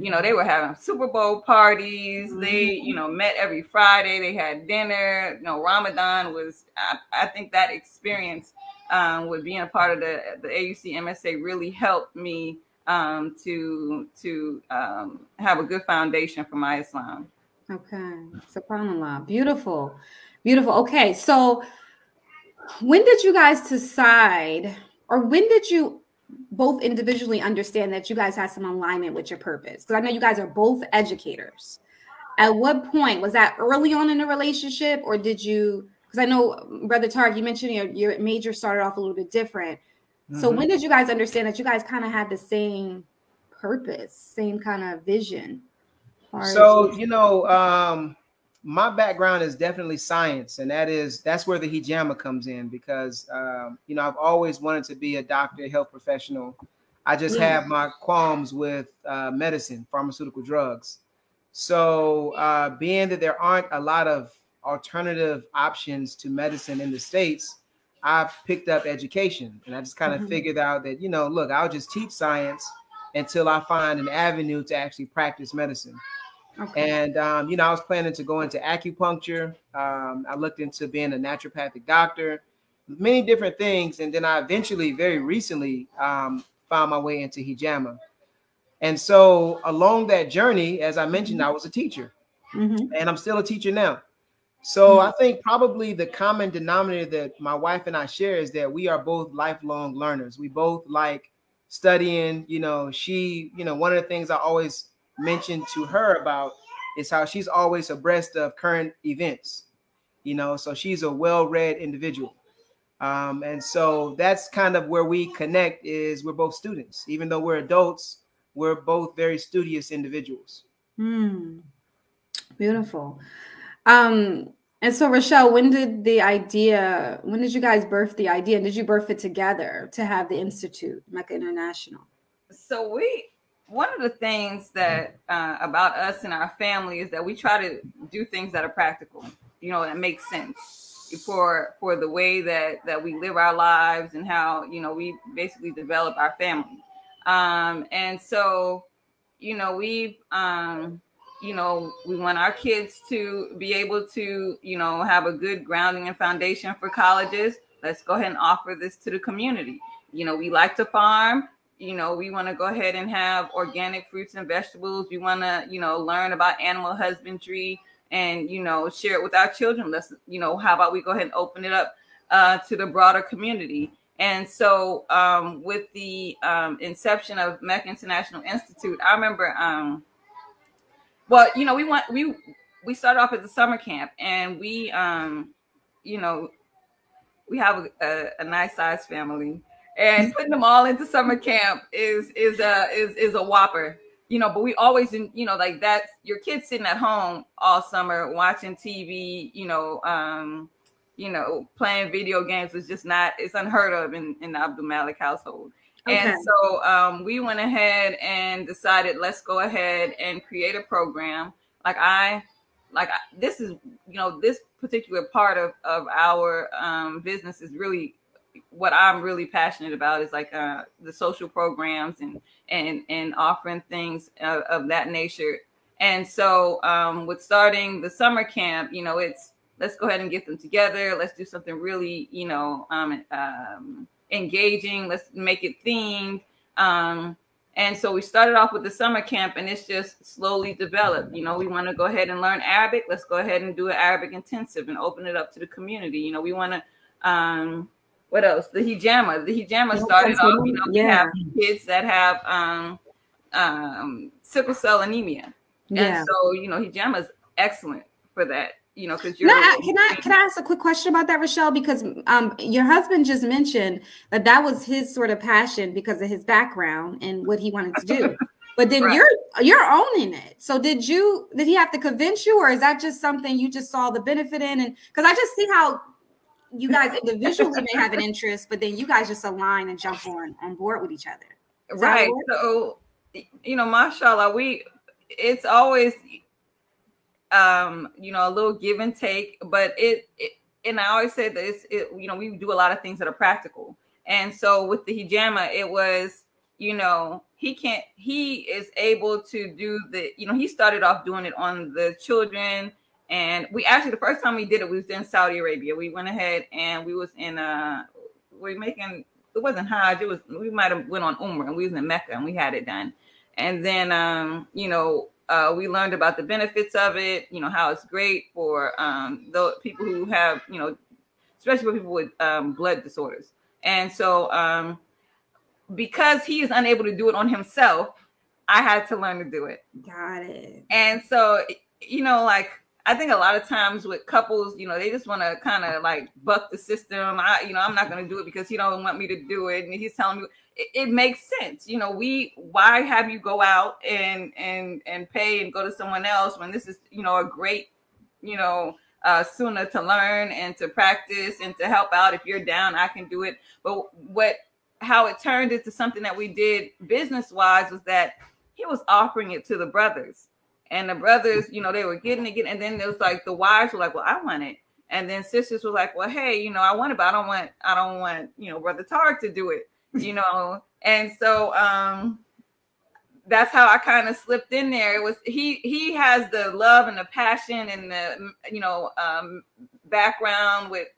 you know, they were having Super Bowl parties. They, you know, met every Friday. They had dinner. You know, Ramadan was. I, I think that experience um, with being a part of the the AUC MSA really helped me um, to to um, have a good foundation for my Islam. Okay. SubhanAllah. Beautiful. Beautiful. Okay. So when did you guys decide, or when did you both individually understand that you guys had some alignment with your purpose? Because I know you guys are both educators. At what point was that early on in the relationship, or did you? Because I know, Brother Tarek, you mentioned your, your major started off a little bit different. Mm-hmm. So when did you guys understand that you guys kind of had the same purpose, same kind of vision? So you know, um, my background is definitely science, and that is that's where the hijama comes in because um, you know I've always wanted to be a doctor, health professional. I just have my qualms with uh, medicine, pharmaceutical drugs. So uh, being that there aren't a lot of alternative options to medicine in the states, I picked up education, and I just kind of mm-hmm. figured out that you know, look, I'll just teach science until I find an avenue to actually practice medicine. Okay. And um, you know, I was planning to go into acupuncture. Um, I looked into being a naturopathic doctor, many different things, and then I eventually, very recently, um, found my way into hijama. And so, along that journey, as I mentioned, I was a teacher, mm-hmm. and I'm still a teacher now. So mm-hmm. I think probably the common denominator that my wife and I share is that we are both lifelong learners. We both like studying. You know, she, you know, one of the things I always mention to her about is how she's always abreast of current events. You know, so she's a well-read individual. Um, and so that's kind of where we connect is we're both students. Even though we're adults, we're both very studious individuals. Hmm. Beautiful. Um, and so Rochelle, when did the idea, when did you guys birth the idea? And Did you birth it together to have the Institute, Mecca International? So we one of the things that uh, about us and our family is that we try to do things that are practical you know that makes sense for for the way that that we live our lives and how you know we basically develop our family um and so you know we um you know we want our kids to be able to you know have a good grounding and foundation for colleges let's go ahead and offer this to the community. You know we like to farm you know we want to go ahead and have organic fruits and vegetables we want to you know learn about animal husbandry and you know share it with our children. Let's you know how about we go ahead and open it up uh, to the broader community. And so um, with the um, inception of Mecca International Institute, I remember, um, well, you know, we want we we started off at the summer camp, and we, um, you know, we have a, a, a nice sized family, and putting them all into summer camp is is a is is a whopper you know but we always you know like that's your kids sitting at home all summer watching tv you know um you know playing video games is just not it's unheard of in in the abdul malik household okay. and so um we went ahead and decided let's go ahead and create a program like i like this is you know this particular part of of our um, business is really what I'm really passionate about is like uh, the social programs and and and offering things of, of that nature. And so um, with starting the summer camp, you know, it's let's go ahead and get them together. Let's do something really, you know, um, um, engaging. Let's make it themed. Um, and so we started off with the summer camp, and it's just slowly developed. You know, we want to go ahead and learn Arabic. Let's go ahead and do an Arabic intensive and open it up to the community. You know, we want to. Um, what else? The hijama. The hijama started off. You know, yeah. we have kids that have um, um, sickle cell anemia, yeah. and so you know, hijama is excellent for that you know, because you're. No, can I can I ask a quick question about that, Rochelle? Because um, your husband just mentioned that that was his sort of passion because of his background and what he wanted to do. [laughs] But then right. you're you're owning it. So did you did he have to convince you, or is that just something you just saw the benefit in? And because I just see how you guys individually may have an [laughs] interest, but then you guys just align and jump on on board with each other. Is right. So you know, mashallah, we it's always um, you know, a little give and take, but it, it and I always say that it's, it, you know, we do a lot of things that are practical. And so with the hijama, it was, you know, he can't, he is able to do the, you know, he started off doing it on the children. And we actually, the first time we did it, we was in Saudi Arabia. We went ahead and we was in, uh, we are making, it wasn't Hajj, it was, we might have went on Umrah and we was in Mecca and we had it done. And then, um, you know, uh, we learned about the benefits of it, you know, how it's great for um, the people who have, you know, especially for people with um, blood disorders. And so, um, because he is unable to do it on himself, I had to learn to do it. Got it. And so, you know, like I think a lot of times with couples, you know, they just want to kind of like buck the system. I, you know, I'm not going to do it because he don't want me to do it, and he's telling me it, makes sense. You know, we why have you go out and and and pay and go to someone else when this is you know a great you know uh sunnah to learn and to practice and to help out. If you're down, I can do it. But what how it turned into something that we did business wise was that he was offering it to the brothers and the brothers, you know, they were getting it, getting, and then it was like the wives were like, "Well, I want it," and then sisters were like, "Well, hey, you know, I want it, but I don't want, I don't want, you know, brother Tarek to do it, you know." and so, um, that's how I kind of slipped in there. It was he he has the love and the passion and the you know um, background with.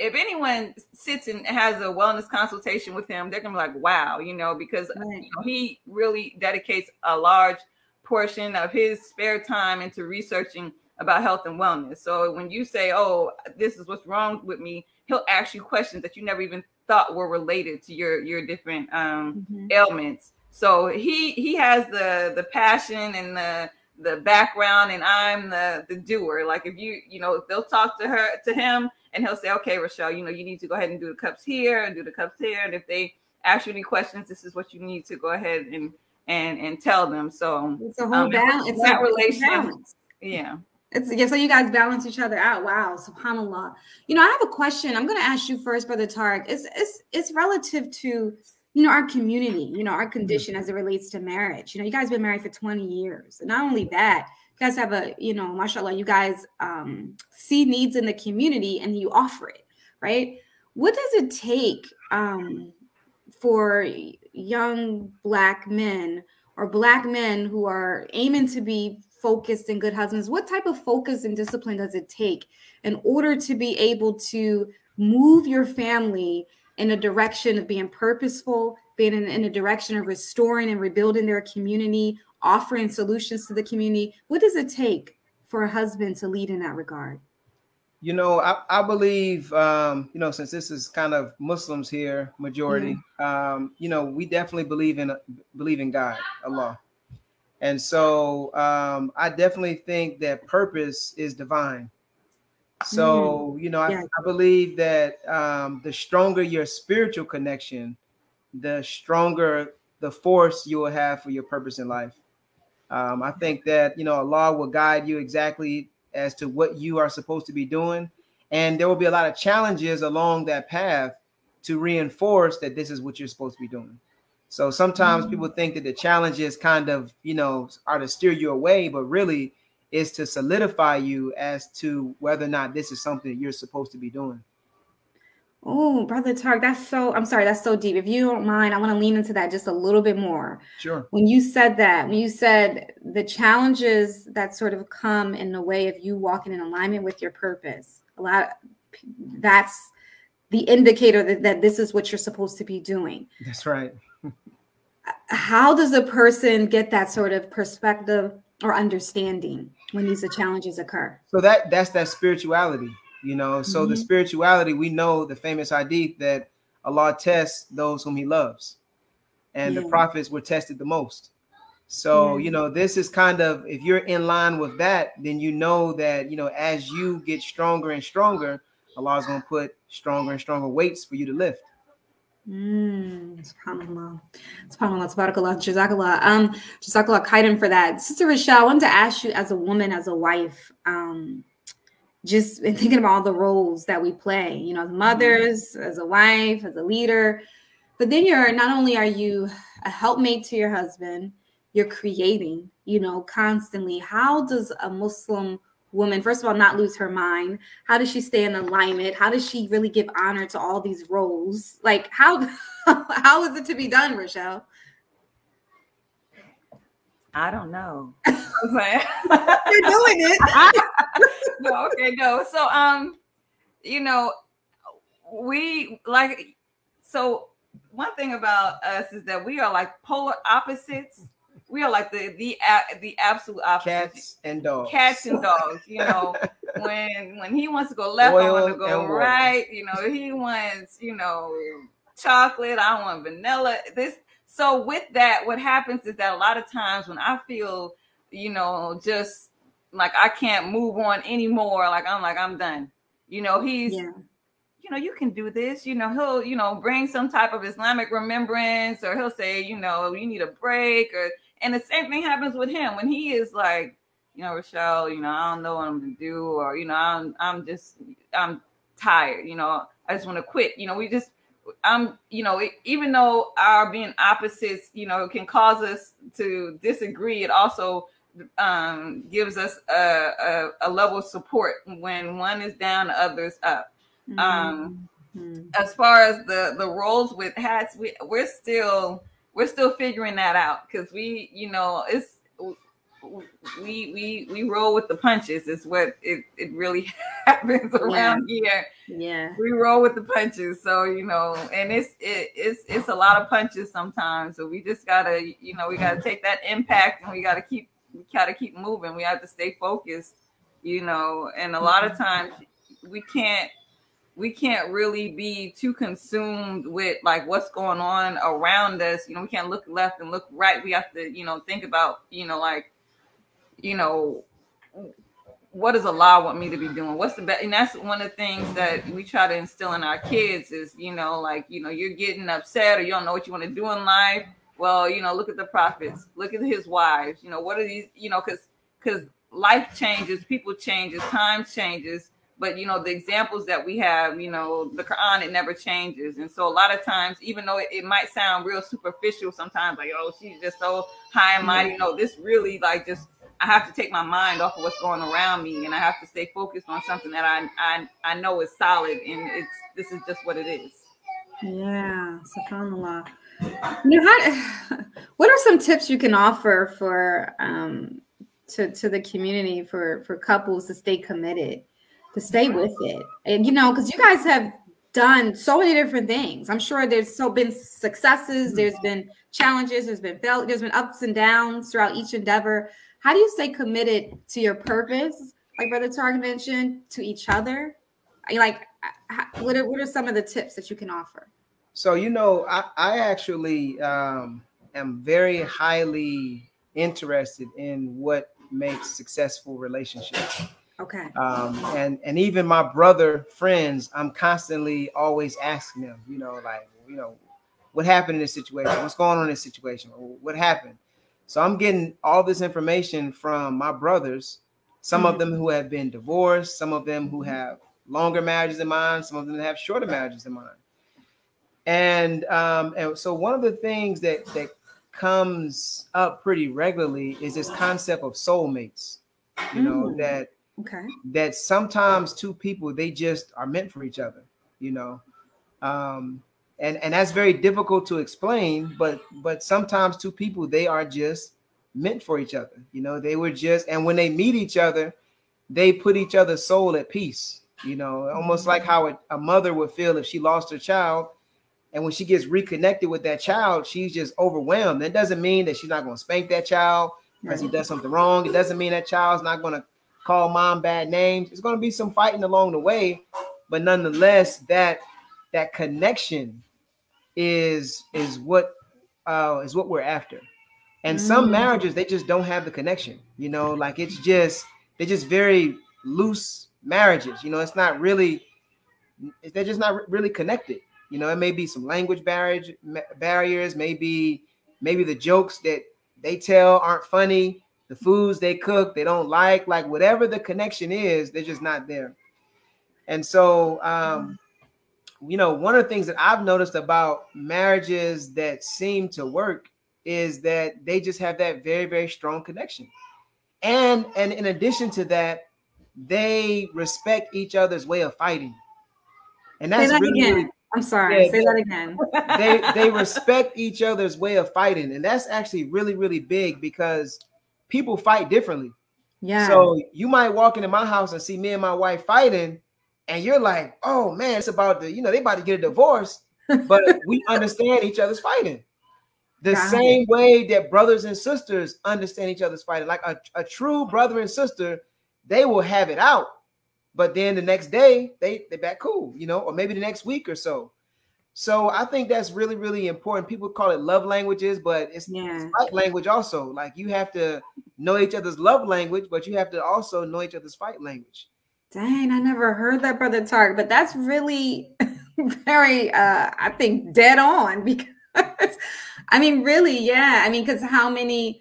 If anyone sits and has a wellness consultation with him, they're gonna be like, "Wow," you know, because right. you know he really dedicates a large portion of his spare time into researching about health and wellness. So when you say, "Oh, this is what's wrong with me," he'll ask you questions that you never even thought were related to your your different um, mm-hmm. ailments. So he he has the the passion and the the background, and I'm the the doer. Like if you you know they'll talk to her to him, and he'll say, "Okay, Rochelle, you know you need to go ahead and do the cups here and do the cups here." And if they ask you any questions, this is what you need to go ahead and and and tell them. So it's a whole um, balance. It's that relation. Yeah. It's yeah, so you guys balance each other out. Wow, subhanAllah. You know, I have a question. I'm gonna ask you first, Brother Tarek. It's it's it's relative to you know our community, you know, our condition as it relates to marriage. You know, you guys been married for 20 years. And not only that, you guys have a, you know, mashallah, you guys um see needs in the community and you offer it, right? What does it take um for young black men or black men who are aiming to be focused and good husbands what type of focus and discipline does it take in order to be able to move your family in a direction of being purposeful being in, in a direction of restoring and rebuilding their community offering solutions to the community? What does it take for a husband to lead in that regard? You know, I, I believe, um, you know, since this is kind of Muslims here, majority, um, you know, we definitely believe in believe in God, Allah, and so um, I definitely think that purpose is divine. So mm. you know, I, yeah. I, believe that um, the stronger your spiritual connection, the stronger the force you will have for your purpose in life. Um, I think that you know Allah will guide you exactly as to what you are supposed to be doing. And there will be a lot of challenges along that path to reinforce that this is what you're supposed to be doing. So sometimes mm-hmm. people think that the challenges kind of, you know, are to steer you away, but really is to solidify you as to whether or not this is something that you're supposed to be doing. Oh, brother Tarek, that's so. I'm sorry, that's so deep. If you don't mind, I want to lean into that just a little bit more. Sure. When you said that, when you said the challenges that sort of come in the way of you walking in alignment with your purpose, a lot. That's the indicator that, that this is what you're supposed to be doing. That's right. How does a person get that sort of perspective or understanding when these challenges occur? So that that's that spirituality you know so mm-hmm. the spirituality we know the famous hadith that allah tests those whom he loves and yeah. the prophets were tested the most so yeah. you know this is kind of if you're in line with that then you know that you know as you get stronger and stronger Allah's going to put stronger and stronger weights for you to lift Mm, subhanAllah. SubhanAllah. Tabarakallah. Jazakallah. Um, Jazakallah khairan for that. Sister Rochelle, I wanted to ask you as a woman, as a wife, um, just thinking about all the roles that we play, you know, as mm-hmm. mothers, as a wife, as a leader. But then you're not only are you a helpmate to your husband, you're creating, you know, constantly. How does a Muslim woman, first of all, not lose her mind? How does she stay in alignment? How does she really give honor to all these roles? Like how [laughs] how is it to be done, Rochelle? I don't know. [laughs] You're doing it. [laughs] no, okay, no. So um, you know, we like so one thing about us is that we are like polar opposites. We are like the the the absolute opposite. Cats and dogs. Cats and dogs. You know, [laughs] when when he wants to go left, Oil I want to go right. You know, he wants you know chocolate. I want vanilla. This so with that, what happens is that a lot of times when I feel, you know, just like I can't move on anymore, like I'm like I'm done. You know, he's yeah. you know, you can do this. You know, he'll, you know, bring some type of Islamic remembrance or he'll say, you know, you need a break or and the same thing happens with him when he is like, you know, Rochelle, you know, I don't know what I'm gonna do, or you know, I'm I'm just I'm tired, you know, I just want to quit. You know, we just I'm, you know, even though our being opposites, you know, can cause us to disagree, it also um, gives us a, a, a, level of support when one is down, the other's up. Mm-hmm. Um, mm-hmm. As far as the the roles with hats, we we're still we're still figuring that out because we, you know, it's we we we roll with the punches is what it, it really [laughs] happens around yeah. here. Yeah. We roll with the punches. So, you know, and it's it, it's it's a lot of punches sometimes. So we just gotta, you know, we gotta [laughs] take that impact and we gotta keep we gotta keep moving. We have to stay focused, you know, and a lot of times we can't we can't really be too consumed with like what's going on around us. You know, we can't look left and look right. We have to, you know, think about, you know, like you know, what does Allah want me to be doing? What's the best? And that's one of the things that we try to instill in our kids is, you know, like, you know, you're getting upset or you don't know what you want to do in life. Well, you know, look at the prophets, look at his wives, you know, what are these, you know, because because life changes, people changes, time changes. But you know, the examples that we have, you know, the Quran, it never changes. And so a lot of times, even though it, it might sound real superficial sometimes, like, oh, she's just so high and mighty, know, this really like just I have to take my mind off of what's going around me, and I have to stay focused on something that I I, I know is solid, and it's this is just what it is. Yeah, subhanallah. You how, [sighs] what are some tips you can offer for um to to the community for for couples to stay committed, to stay with it, and you know, because you guys have done so many different things. I'm sure there's so been successes, there's been challenges, there's been fail, there's been ups and downs throughout each endeavor. How do you stay committed to your purpose, like Brother Tarek mentioned, to each other? Like, what are, what are some of the tips that you can offer? So, you know, I, I actually um, am very highly interested in what makes successful relationships. Okay. Um, and and even my brother friends, I'm constantly always asking them, you know, like, you know, what happened in this situation? What's going on in this situation? What happened? So I'm getting all this information from my brothers, some mm-hmm. of them who have been divorced, some of them who have longer marriages than mine, some of them that have shorter marriages than mine. And um, and so one of the things that that comes up pretty regularly is this concept of soulmates. You mm. know that okay that sometimes two people they just are meant for each other. You know, um, and and that's very difficult to explain. But but sometimes two people they are just meant for each other. You know, they were just and when they meet each other, they put each other's soul at peace. You know, almost like how a, a mother would feel if she lost her child and when she gets reconnected with that child, she's just overwhelmed. That doesn't mean that she's not going to spank that child because he does something wrong. It doesn't mean that child's not going to call mom bad names. It's going to be some fighting along the way, but nonetheless, that that connection is is what uh, is what we're after. And some mm. marriages they just don't have the connection. You know, like it's just they're just very loose marriages. You know, it's not really they're just not really connected. You know, it may be some language barriers, barriers, maybe maybe the jokes that they tell aren't funny, the foods they cook they don't like, like whatever the connection is, they're just not there. And so, um, you know, one of the things that I've noticed about marriages that seem to work is that they just have that very, very strong connection. And and in addition to that, they respect each other's way of fighting. And that's that really, again. I'm sorry. Yeah, Say that again. they they respect each other's way of fighting, and that's actually really really big because people fight differently. Yeah. So you might walk into my house and see me and my wife fighting, and you're like, "Oh man, it's about the you know they about to get a divorce," [laughs] but we understand each other's fighting. The same way that brothers and sisters understand each other's fighting, like a, a true brother and sister, they will have it out but then the next day they they back cool, you know, or maybe the next week or so. So I think that's really really important. People call it love languages, but it's, yeah. it's fight language also. Like you have to know each other's love language, but you have to also know each other's fight language. Dang, I never heard that, brother Tarek, but that's really [laughs] very uh I think dead on [laughs] because I mean really, yeah. I mean, because how many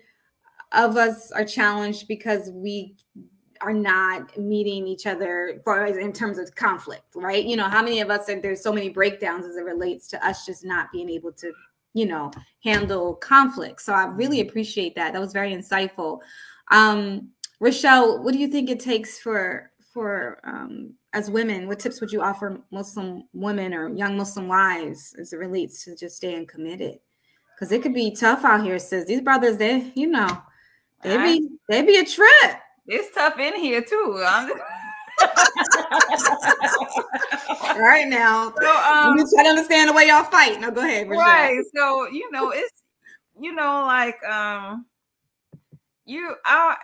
of us are challenged because we are not meeting each other for in terms of conflict, right? You know, how many of us are there's so many breakdowns as it relates to us just not being able to, you know, handle conflict. So I really appreciate that. That was very insightful. Um, Rochelle, what do you think it takes for for um, as women? What tips would you offer Muslim women or young Muslim wives as it relates to just staying committed? Because it could be tough out here. Says these brothers, they you know, they be they be a trip. It's tough in here too. All [laughs] right now. [laughs] So um, you try to understand the way y'all fight. No, go ahead. Right. So you know, it's you know, like um you I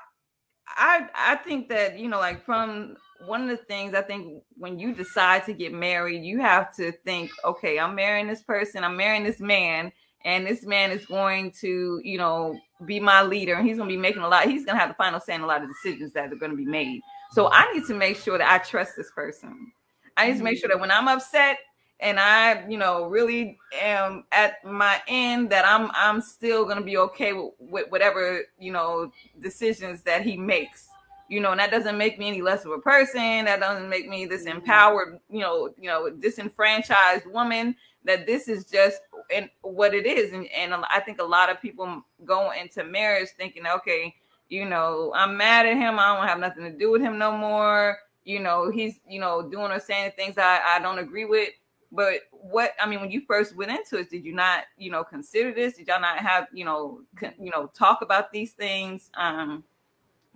I I think that, you know, like from one of the things I think when you decide to get married, you have to think, okay, I'm marrying this person, I'm marrying this man, and this man is going to, you know, be my leader and he's going to be making a lot he's going to have the final say in a lot of decisions that are going to be made. So i need to make sure that i trust this person. I need to make sure that when i'm upset and i you know really am at my end that i'm i'm still going to be okay with, with whatever you know decisions that he makes. You know and that doesn't make me any less of a person. That doesn't make me this mm-hmm. empowered you know you know disenfranchised woman. That this is just and what it is and, and i think a lot of people go into marriage thinking okay you know i'm mad at him i don't have nothing to do with him no more you know he's you know doing or saying things i, I don't agree with. But what i mean when you first went into it did you not you know consider this? Did y'all not have you know con, you know talk about these things um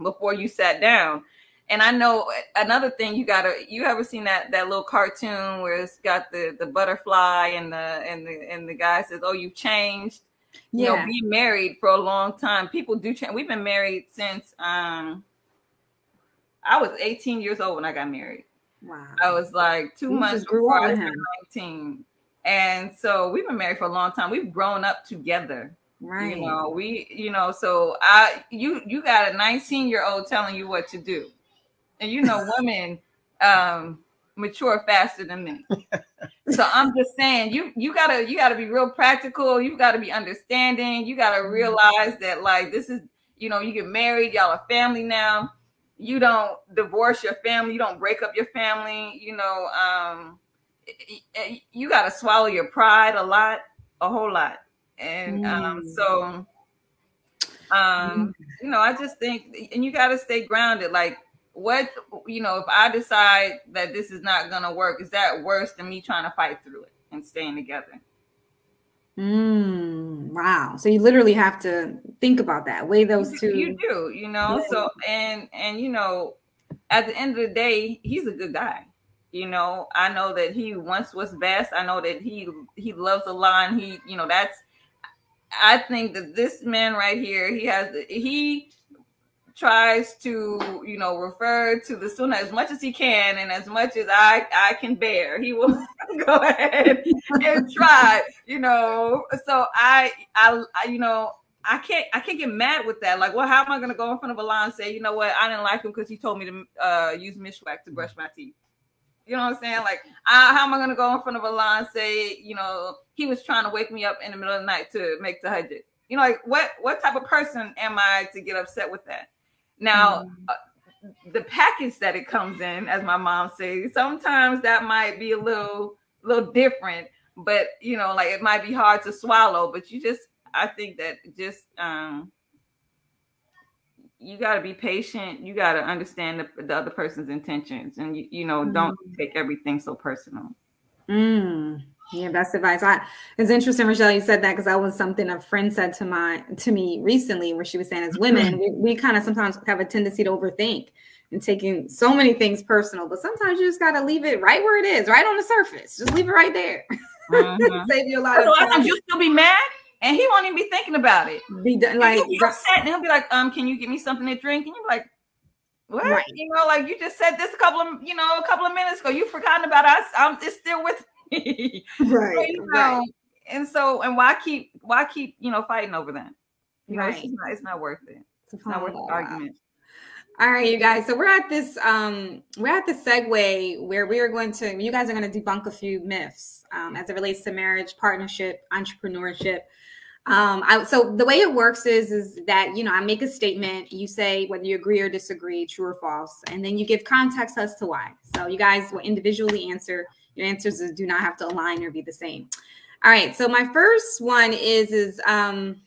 before you sat down and I know another thing you gotta you ever seen that that little cartoon where it's got the the butterfly and the and the and the guy says, Oh, you've changed. Yeah. You know, being married for a long time. People do change. We've been married since um I was 18 years old when I got married. Wow. I was like two you months before I was 19. And so we've been married for a long time. We've grown up together. Right. You know, we, you know, so I you you got a 19 year old telling you what to do and you know women um mature faster than men. [laughs] so I'm just saying you you gotta you gotta be real practical, you gotta be understanding, you gotta mm-hmm. realize that like this is you know, you get married, y'all are family now. You don't divorce your family, you don't break up your family, you know, um you gotta swallow your pride a lot, a whole lot. And um so Um, you know, I just think, and you got to stay grounded. Like, what you know, if I decide that this is not gonna work, is that worse than me trying to fight through it and staying together? Mm, wow. So you literally have to think about that, weigh those two. You do, you know. So and and you know, at the end of the day, he's a good guy. You know, I know that he wants what's best. I know that he he loves the line. He, you know, that's I think that this man right here, he has he tries to, you know, refer to the sunnah as much as he can and as much as I I can bear. He will [laughs] go ahead and try, you know. So I, I, I, you know, I can't I can't get mad with that. Like, well, how am I going to go in front of Allah and say, you know what, I didn't like him because he told me to uh, use miswak to brush my teeth. You know what I'm saying? Like, I, how am I going to go in front of Allah and say, you know, he was trying to wake me up in the middle of the night to make tahajjud? You know, like what what type of person am I to get upset with that? Now, mm-hmm. uh, the package that it comes in, as my mom says, sometimes that might be a little little different, but you know, like it might be hard to swallow. But you just, I think that just um you got to be patient. You got to understand the, the, other person's intentions, and you, you know, mm-hmm. don't take everything so personal. Mm. Yeah, best advice. I it's interesting, Rochelle, you said that because that was something a friend said to my to me recently, where she was saying, as women, we, we kind of sometimes have a tendency to overthink and taking so many things personal, but sometimes you just gotta leave it right where it is, right on the surface. Just leave it right there. Mm-hmm. [laughs] Save you a lot of time. You still be mad, and he won't even be thinking about it. Be done, like be upset, and he'll be like, "Um, can you give me something to drink?" And you're like, "What?" Right. You know, like you just said this a couple of you know a couple of minutes ago. You forgotten about us. I'm it's still with right, so, you know, right. And so, and why keep why keep you know fighting over that? You right. know, it's not, it's not worth it. It's not worth the argument. All right, you guys. So we're at this um we're at the segue where we are going to you guys are going to debunk a few myths um, as it relates to marriage, partnership, entrepreneurship. Um, I, so the way it works is is that you know I make a statement, you say whether you agree or disagree, true or false, and then you give context as to why. So you guys will individually answer your answers do not have to align or be the same. All right. So my first one is is um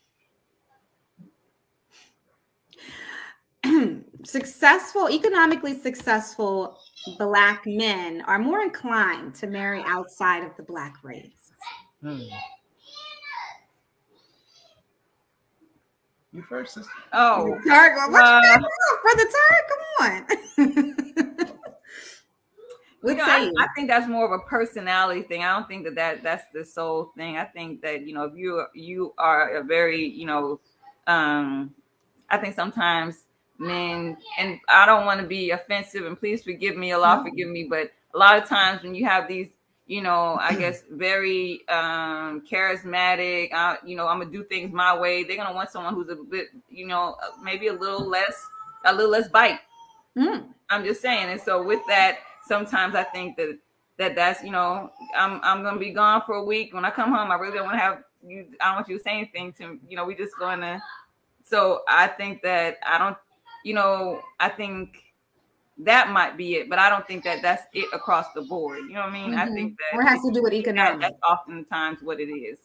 [clears throat] successful, economically successful black men are more inclined to marry outside of the black race. Hmm. You first, sister. Oh, Tarek, what uh, you brother Tarek? Come on. [laughs] you know, I, I, think that's more of a personality thing. I don't think that, that that's the sole thing. I think that you know if you you are a very you know, um, I think sometimes men and I don't want to be offensive and please forgive me, Allah no. forgive me, but a lot of times when you have these you know, I guess [clears throat] very um charismatic. Uh, you know, I'm gonna do things my way. They're gonna want someone who's a bit, you know, maybe a little less, a little less bite. Mm. I'm just saying. And so with that, sometimes I think that that that's you know I'm I'm gonna be gone for a week. When I come home, I really don't want to have you. I don't want you to say anything to you know. We just going to. So I think that I don't. You know, I think that might be it, but I don't think that that's it across the board. You know what I mean? Mm-hmm. I think that or has to do with economics. That's oftentimes what it is,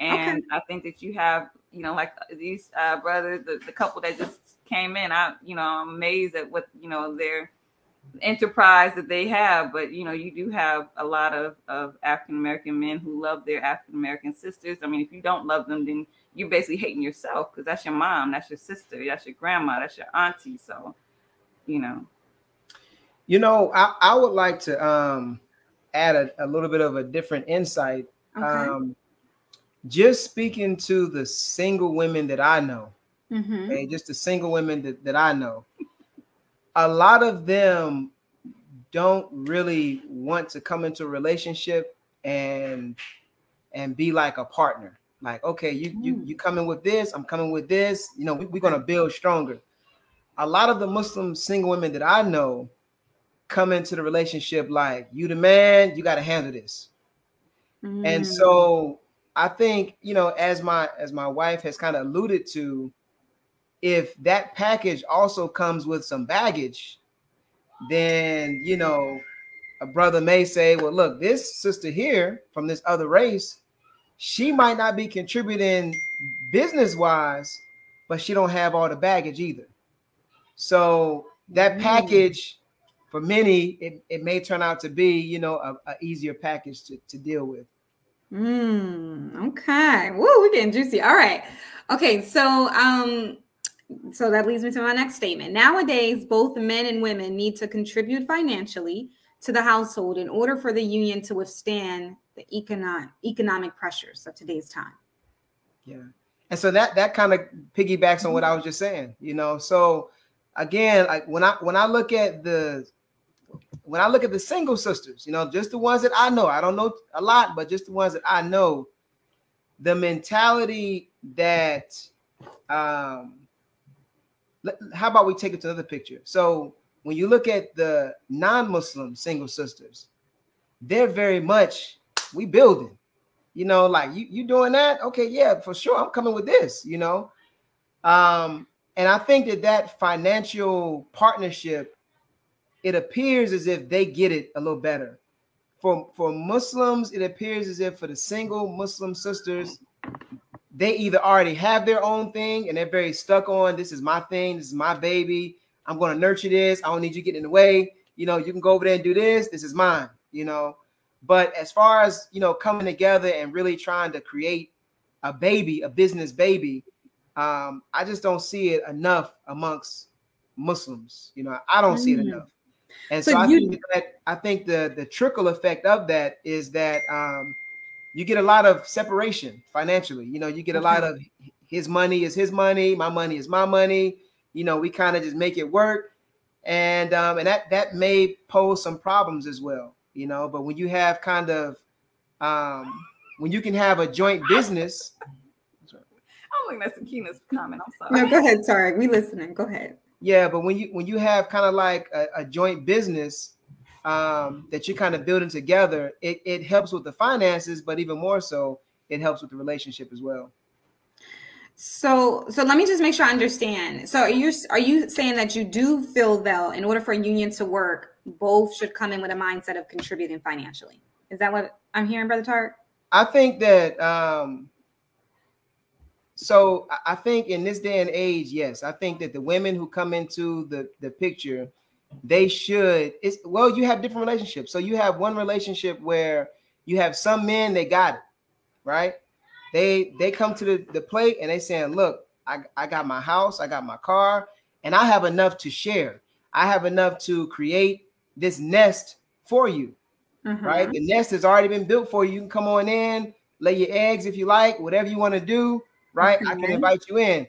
and okay. I think that you have you know like these uh, brothers, the, the couple that just came in. I you know I'm amazed at what you know they're enterprise that they have but you know you do have a lot of, of african american men who love their african american sisters i mean if you don't love them then you're basically hating yourself because that's your mom that's your sister that's your grandma that's your auntie so you know you know i, I would like to um add a, a little bit of a different insight okay. um just speaking to the single women that i know mm-hmm. okay just the single women that, that i know a lot of them don't really want to come into a relationship and and be like a partner like okay you you hmm. you coming with this i'm coming with this you know we, we're going to build stronger a lot of the muslim single women that i know come into the relationship like you the man you got to handle this mm. and so i think you know as my as my wife has kind of alluded to if that package also comes with some baggage, then you know a brother may say, well, look, this sister here from this other race, she might not be contributing business wise, but she don't have all the baggage either. So that mm. package for many, it, it may turn out to be, you know, a, a easier package to, to deal with. Mm, okay. Woo, we're getting juicy. All right. Okay. So, um, so that leads me to my next statement. Nowadays, both men and women need to contribute financially to the household in order for the union to withstand the economic economic pressures of today's time. Yeah. And so that that kind of piggybacks on what I was just saying, you know. So again, like when I when I look at the when I look at the single sisters, you know, just the ones that I know, I don't know a lot, but just the ones that I know, the mentality that um how about we take it to another picture? So when you look at the non-Muslim single sisters, they're very much we building. You know, like you you doing that? Okay, yeah, for sure. I'm coming with this. You know, um, and I think that that financial partnership, it appears as if they get it a little better. For for Muslims, it appears as if for the single Muslim sisters, they either already have their own thing and they're very stuck on this is my thing, this is my baby. I'm going to nurture this. I don't need you getting in the way. You know, you can go over there and do this. This is mine, you know. But as far as, you know, coming together and really trying to create a baby, a business baby, um, I just don't see it enough amongst Muslims. You know, I don't see it mm. enough. And so, so I you, think that I think the the trickle effect of that is that um, you get a lot of separation financially. You know, you get a lot of his money is his money, my money is my money. You know, we kind of just make it work, and um, and that that may pose some problems as well. You know, but when you have kind of um, when you can have a joint business. I'm looking at Sakina's comment. I'm sorry. No, go ahead. Sorry, we listening. Go ahead. Yeah, but when you when you have kind of like a, a joint business um, that you're kind of building together, it, it helps with the finances, but even more so, it helps with the relationship as well. So, so let me just make sure I understand. So, are you are you saying that you do feel though, in order for a union to work, both should come in with a mindset of contributing financially? Is that what I'm hearing, Brother Tarek? I think that. um So, I think in this day and age, yes, I think that the women who come into the the picture they should it's well you have different relationships. So you have one relationship where you have some men they got it right? They they come to the, the plate and they saying look I, I got my house i got my car and i have enough to share. I have enough to create this nest for you mm-hmm. right? The nest has already been built for you. You can come on in lay your eggs if you like whatever you want to do right? Mm-hmm. i can invite you in.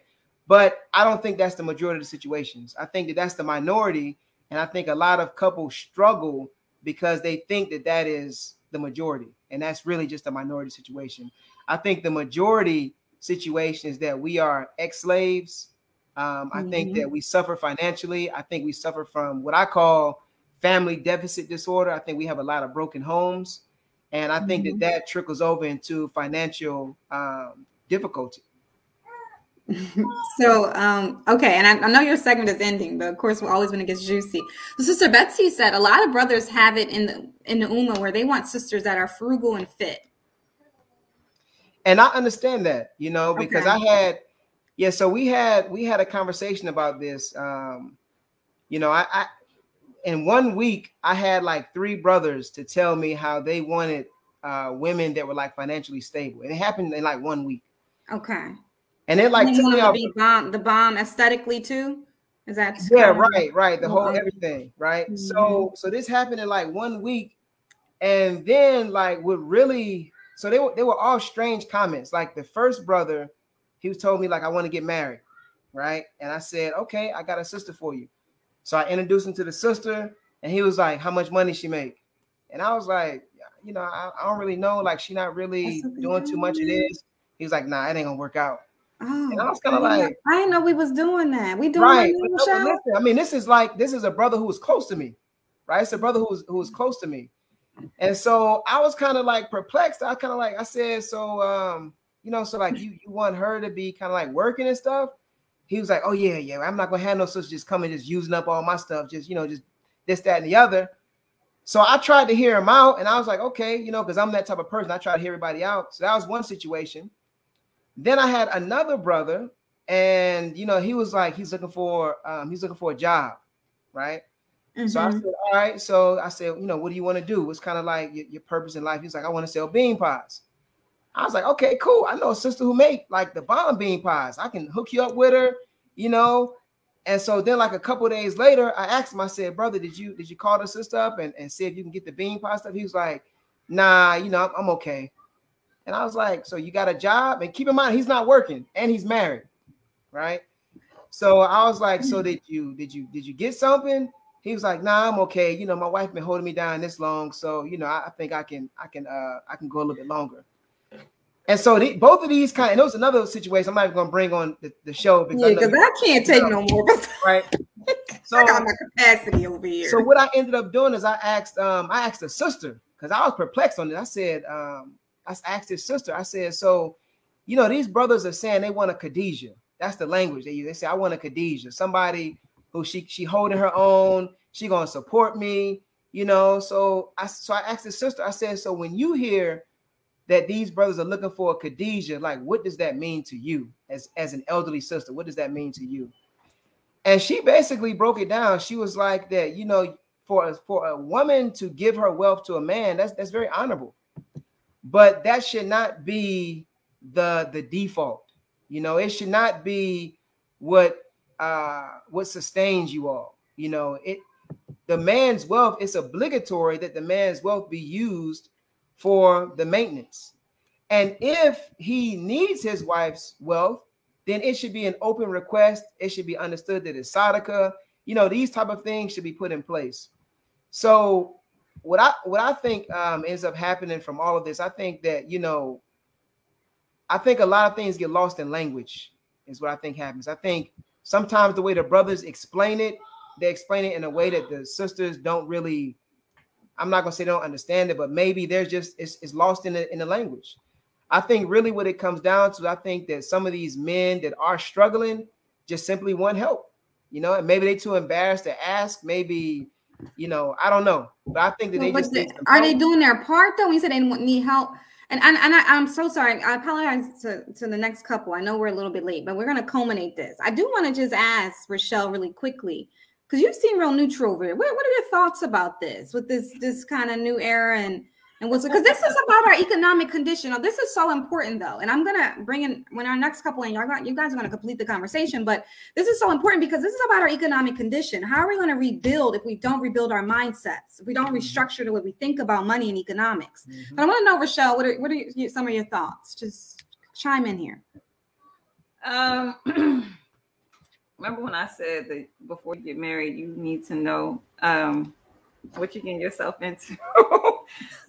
But i don't think that's the majority of the situations. I think that that's the minority and I think a lot of couples struggle because they think that that is the majority. And that's really just a minority situation. I think the majority situation is that we are ex slaves. Um, I mm-hmm. think that we suffer financially. I think we suffer from what I call family deficit disorder. I think we have a lot of broken homes. And I think mm-hmm. that that trickles over into financial um, difficulty. [laughs] so um okay and I, I, know your segment is ending but of course we're always when it gets juicy. So sister betsy said a lot of brothers have it in the in the ummah where they want sisters that are frugal and fit. And i understand that you know because okay. i had yeah so we had we had a conversation about this um you know i i in one week i had like three brothers to tell me how they wanted uh women that were like financially stable. And it happened in like one week. Okay and it like took me off the bomb, the bomb aesthetically too. Is that yeah, right, right. The whole everything, right? Mm-hmm. So so this happened in like one week, and then like what really so they were they were all strange comments. Like the first brother, he was told me like I want to get married, right? And I said, okay, I got a sister for you. So I introduced him to the sister, and he was like, how much money she make? And I was like, you know, I, I don't really know. Like she not really doing too much of this. He was like, nah, it ain't gonna work out. Oh, and I was kind of like, I didn't know we was doing that. We doing right. listen, I mean, this is like this is a brother who was close to me, right? It's a brother who was who was close to me, and so I was kind of like perplexed. I kind of like I said, so um, you know, so like you you want her to be kind of like working and stuff. He was like, oh yeah, yeah, I'm not gonna have no such just coming just using up all my stuff, just you know, just this, that, and the other. So I tried to hear him out, and I was like, okay, you know, because I'm that type of person. I try to hear everybody out. So that was one situation. Then I had another brother, and you know, he was like, he's looking for um, he's looking for a job, right? Mm-hmm. So I mm-hmm. said, all right. So I said, you know, what do you want to do? What's kind of like your, your purpose in life? He's like, I want to sell bean pies. I was like, okay, cool. I know a sister who make like the bomb bean pies. I can hook you up with her, you know. And so then, like a couple days later, I asked him, I said, brother, did you did you call the sister up and, and see if you can get the bean pie stuff? He was like, nah, you know, I'm, I'm okay. And I was like, so you got a job? And keep in mind, he's not working and he's married, right? So I was like, so did you did you did you get something? He was like, nah, I'm okay. You know, my wife been holding me down this long, so you know, I, I think I can I can uh I can go a little bit longer. And so the, both of these kind, and there was another situation. I'm not even gonna bring on the, the show because yeah, I, I, can't take no more. [laughs] right. So I got my capacity over here. So what I ended up doing is I asked um I asked a sister because I was perplexed on it. I said um I asked his sister. I said so, you know these brothers are saying they want a Khadijah. That's the language they use. They say I want a Khadijah, somebody who she she holding her own. She gonna support me. You know. So I so I asked his sister. I said so when you hear that these brothers are looking for a Khadijah, like what does that mean to you as, as an elderly sister? What does that mean to you? And she basically broke it down. She was like that, you know, for a, for a woman to give her wealth to a man, that's that's very honorable. But that should not be the the default. You know, it should not be what uh what sustains you all. You know, it the man's wealth, it's obligatory that the man's wealth be used for the maintenance. And if he needs his wife's wealth, then it should be an open request. It should be understood that it's sadaqah. You know, these type of things should be put in place. So what I what I think um, ends up happening from all of this, I think that you know, I think a lot of things get lost in language. Is what I think happens. I think sometimes the way the brothers explain it, they explain it in a way that the sisters don't really I'm not gonna say they don't understand it, but maybe there's just it's, it's lost in the in the language. I think really what it comes down to, I think that some of these men that are struggling just simply want help, you know, and maybe they too embarrassed to ask. Maybe, you know, I don't know, but I think that they just the, are they doing their part though? We said they need help. And, and, and I, am so sorry. I apologize to, to the next couple. I know we're a little bit late, but we're going to culminate this. I do want to just ask Rochelle really quickly because you seem real neutral over here. What, what are your thoughts about this with this this kind of new era and and what's because this is about our economic condition. Now, this is so important though, and I'm gonna bring in when our next couple in, y'all got you guys are gonna complete the conversation. But this is so important because this is about our economic condition. How are we gonna rebuild if we don't rebuild our mindsets? If we don't mm-hmm. restructure the way we think about money and economics? Mm-hmm. But I want to know, Rochelle, what are what are some of your thoughts? Just chime in here. Um. [clears throat] remember when I said that before you get married, you need to know um, what you're getting yourself into. [laughs]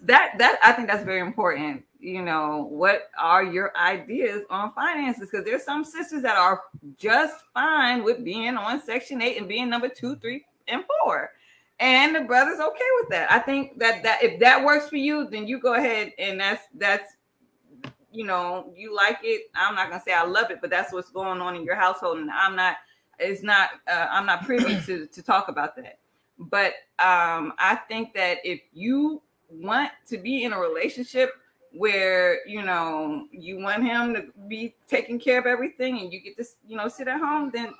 that that I think that's very important. You know, what are your ideas on finances? Because there's some sisters that are just fine with being on Section Eight and being number two, three, and four. And the brother's okay with that. I think that that if that works for you, then you go ahead and that's that's you know you like it. I'm not gonna say I love it, but that's what's going on in your household, and I'm not It's not uh, i'm not privy to to talk about that but um i think that if you want to be in a relationship where you know you want him to be taking care of everything and you get to you know sit at home then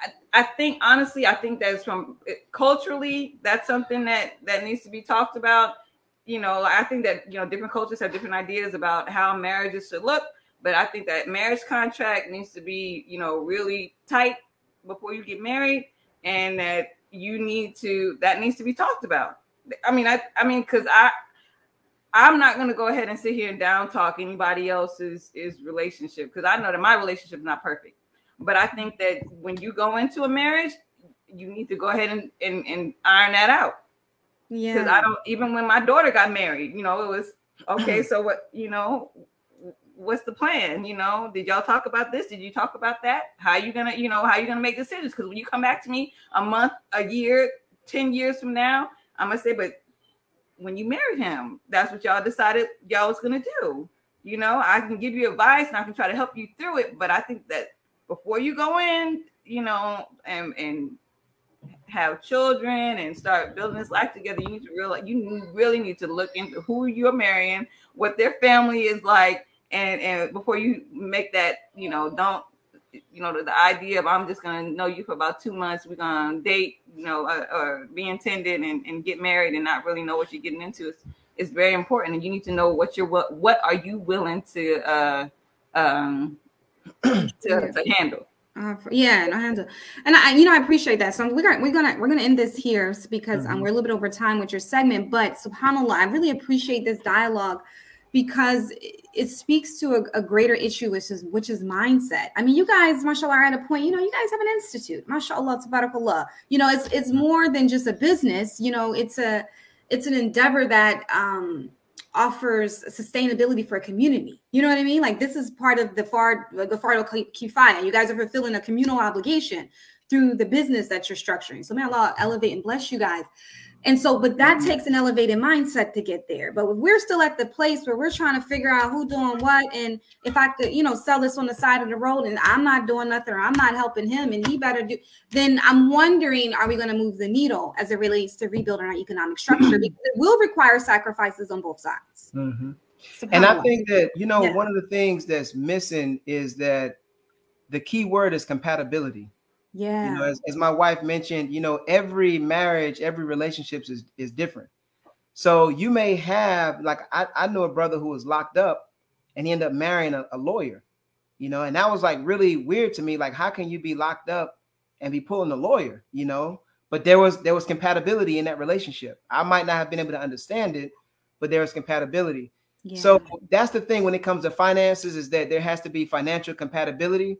I, I think honestly i think that's from culturally that's something that that needs to be talked about. You know i think that you know different cultures have different ideas about how marriages should look but i think that marriage contract needs to be you know really tight before you get married and that you need to that needs to be talked about i mean i i mean because i i'm not going to go ahead and sit here and down talk anybody else's is relationship because i know that my relationship is not perfect but i think that when you go into a marriage you need to go ahead and and, and iron that out yeah because i don't even when my daughter got married you know it was okay [clears throat] so what you know what's the plan? You know, did y'all talk about this? Did you talk about that? How you gonna, you know, how you gonna make decisions? Because when you come back to me a month, a year, ten years from now, I'm gonna say, but when you married him, that's what y'all decided y'all was gonna do. You know, I can give you advice and I can try to help you through it, but I think that before you go in, you know, and and have children and start building this life together, you need to realize you really need to look into who you're marrying, what their family is like, and and before you make that you know don't you know, the, the, idea of I'm just gonna know you for about two months, we're gonna date, you know, uh, or be intended and, and get married and not really know what you're getting into is, is very important. And you need to know what you're what what are you willing to uh um [clears throat] to, to handle. Uh, yeah, no handle, and I, you know, I appreciate that. So we're gonna we're gonna we're gonna end this here because um, mm-hmm. um, we're a little bit over time with your segment. But Subhanallah, I really appreciate this dialogue because it speaks to a, a, greater issue, which is which is mindset. I mean, you guys, mashallah, are at a point, you know, you guys have an institute, mashallah, tabarakallah. You know, it's it's more than just a business, you know, it's a it's an endeavor that um offers sustainability for a community. You know what I mean? Like this is part of the far the Fardu Kifaya. You guys are fulfilling a communal obligation through the business that you're structuring. So may Allah elevate and bless you guys. And so, but that takes an elevated mindset to get there. But we're still at the place where we're trying to figure out who doing what, and if I could, you know, sell this on the side of the road, and I'm not doing nothing, or I'm not helping him, and he better do. Then I'm wondering, are we going to move the needle as it relates to rebuilding our economic structure? [clears throat] Because it will require sacrifices on both sides. Mm-hmm. And I think that you know yeah. one of the things that's missing is that the key word is compatibility. Yeah. You know, as, as my wife mentioned, you know, every marriage, every relationship is, is different. So you may have, like, I, I know a brother who was locked up and he ended up marrying a, a lawyer, you know, and that was like really weird to me. Like, how can you be locked up and be pulling a lawyer, you know? But there was there was compatibility in that relationship. I might not have been able to understand it, but there was compatibility. Yeah. So that's the thing when it comes to finances is that there has to be financial compatibility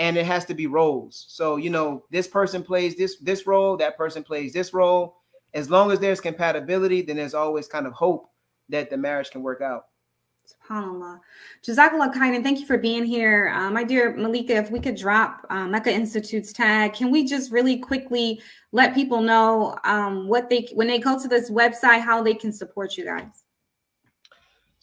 and it has to be roles. So, you know, this person plays this this role, that person plays this role. As long as there's compatibility, then there's always kind of hope that the marriage can work out. SubhanAllah. Jazakallah khairan. Thank you for being here. Uh, my dear Malika, if we could drop uh, Mecca Institute's tag, can we just really quickly let people know um, what they, when they go to this website, how they can support you guys?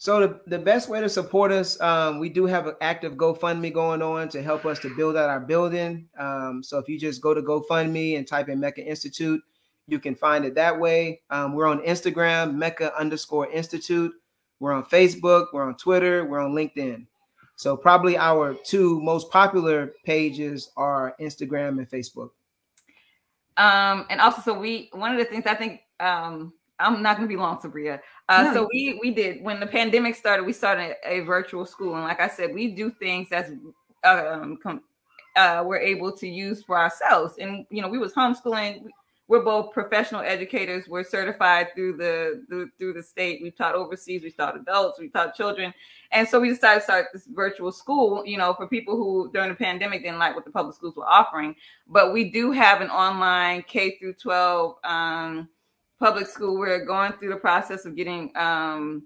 So the, the best way to support us, um, we do have an active GoFundMe going on to help us to build out our building. Um, so if you just go to GoFundMe and type in Mecca Institute, you can find it that way. Um, we're on Instagram, Mecca underscore Institute. We're on Facebook, we're on Twitter, we're on LinkedIn. So probably our two most popular pages are Instagram and Facebook. Um, and also, so we one of the things I think um, I'm not going to be long, Sabria. Uh, no. So we we did when the pandemic started. We started a virtual school, and like I said, we do things that's um, com- uh, we're able to use for ourselves. And you know, we was homeschooling. We're both professional educators. We're certified through the through, through the state. We've taught overseas. We've taught adults. We've taught children. And so we decided to start this virtual school. You know, for people who during the pandemic didn't like what the public schools were offering. But we do have an online K through 12. Um, public school. We're going through the process of getting um,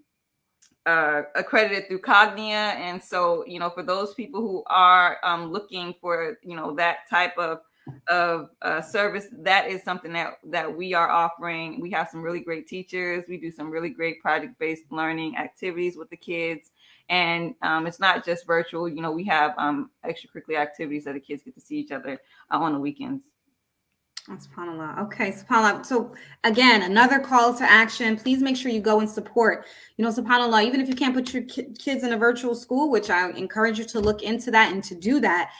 uh, accredited through Cognia, and so you know, for those people who are um, looking for you know that type of of uh, service, that is something that that we are offering. We have some really great teachers. We do some really great project based learning activities with the kids. And um, it's not just virtual. You know, we have um, extracurricular activities that the kids get to see each other uh, on the weekends. SubhanAllah. Okay, SubhanAllah. So again, another call to action. Please make sure you go and support. You know, SubhanAllah, even if you can't put your kids in a virtual school, which I encourage you to look into that and to do that,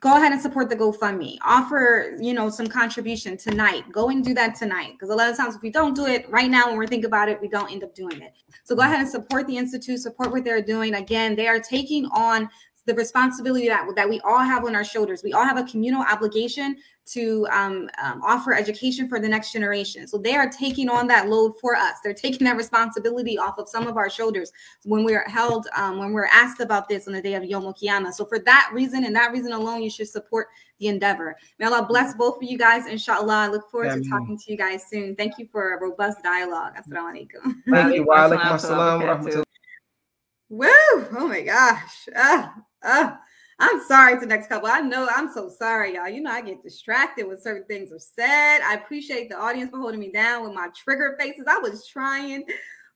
go ahead and support the GoFundMe. Offer, you know, some contribution tonight. Go and do that tonight. Because a lot of times if we don't do it right now when we're thinking about it, we don't end up doing it. So go ahead and support the Institute, support what they're doing. Again, they are taking on the responsibility that, that we all have on our shoulders. We all have a communal obligation to um, um, offer education for the next generation. So they are taking on that load for us. They're taking that responsibility off of some of our shoulders when we're held, um, when we're asked about this on the day of Yom Kiyama. So for that reason and that reason alone, you should support the endeavor. May Allah bless both of you guys. Inshallah, I look forward to talking to you guys soon. Thank you for a robust dialogue. Assalamu alaikum. Thank you. Wa alaikum Woo! Oh my gosh. Ah, ah. I'm sorry to next couple. I know I'm so sorry, y'all. You know, I get distracted when certain things are said. I appreciate the audience for holding me down with my trigger faces. I was trying,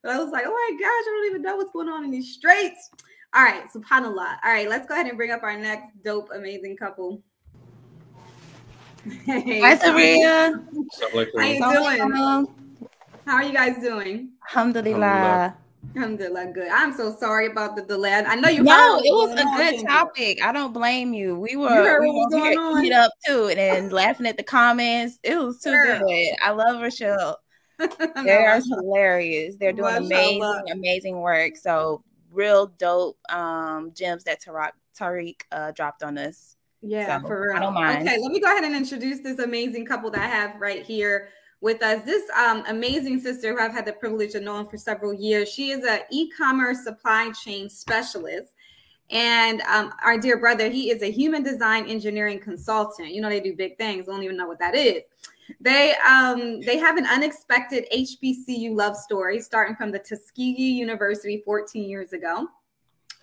but I was like, oh my gosh, I don't even know what's going on in these streets. All right, subhanAllah. All right, let's go ahead and bring up our next dope, amazing couple. [laughs] Hey, Hi, Sabria. How you doing? How are you guys doing? Alhamdulillah. Alhamdulillah, good. Good. I'm so sorry about the delay. I know you. No, it was a good topic. I don't blame you. We were, we were eat up too, and [laughs] laughing at the comments. It was too Girl. good. I love Rochelle. [laughs] they are hilarious. They're doing amazing, amazing work. So real dope um gems that Tarek Tarek uh, dropped on us. Yeah, so, for real. I don't mind. Okay, let me go ahead and introduce this amazing couple that I have right here with us. This um, amazing sister who I've had the privilege of knowing for several years. She is an e-commerce supply chain specialist. And um, our dear brother, he is a human design engineering consultant. You know, they do big things. Don't even know what that is. They um, they have an unexpected HBCU love story starting from the Tuskegee University 14 years ago.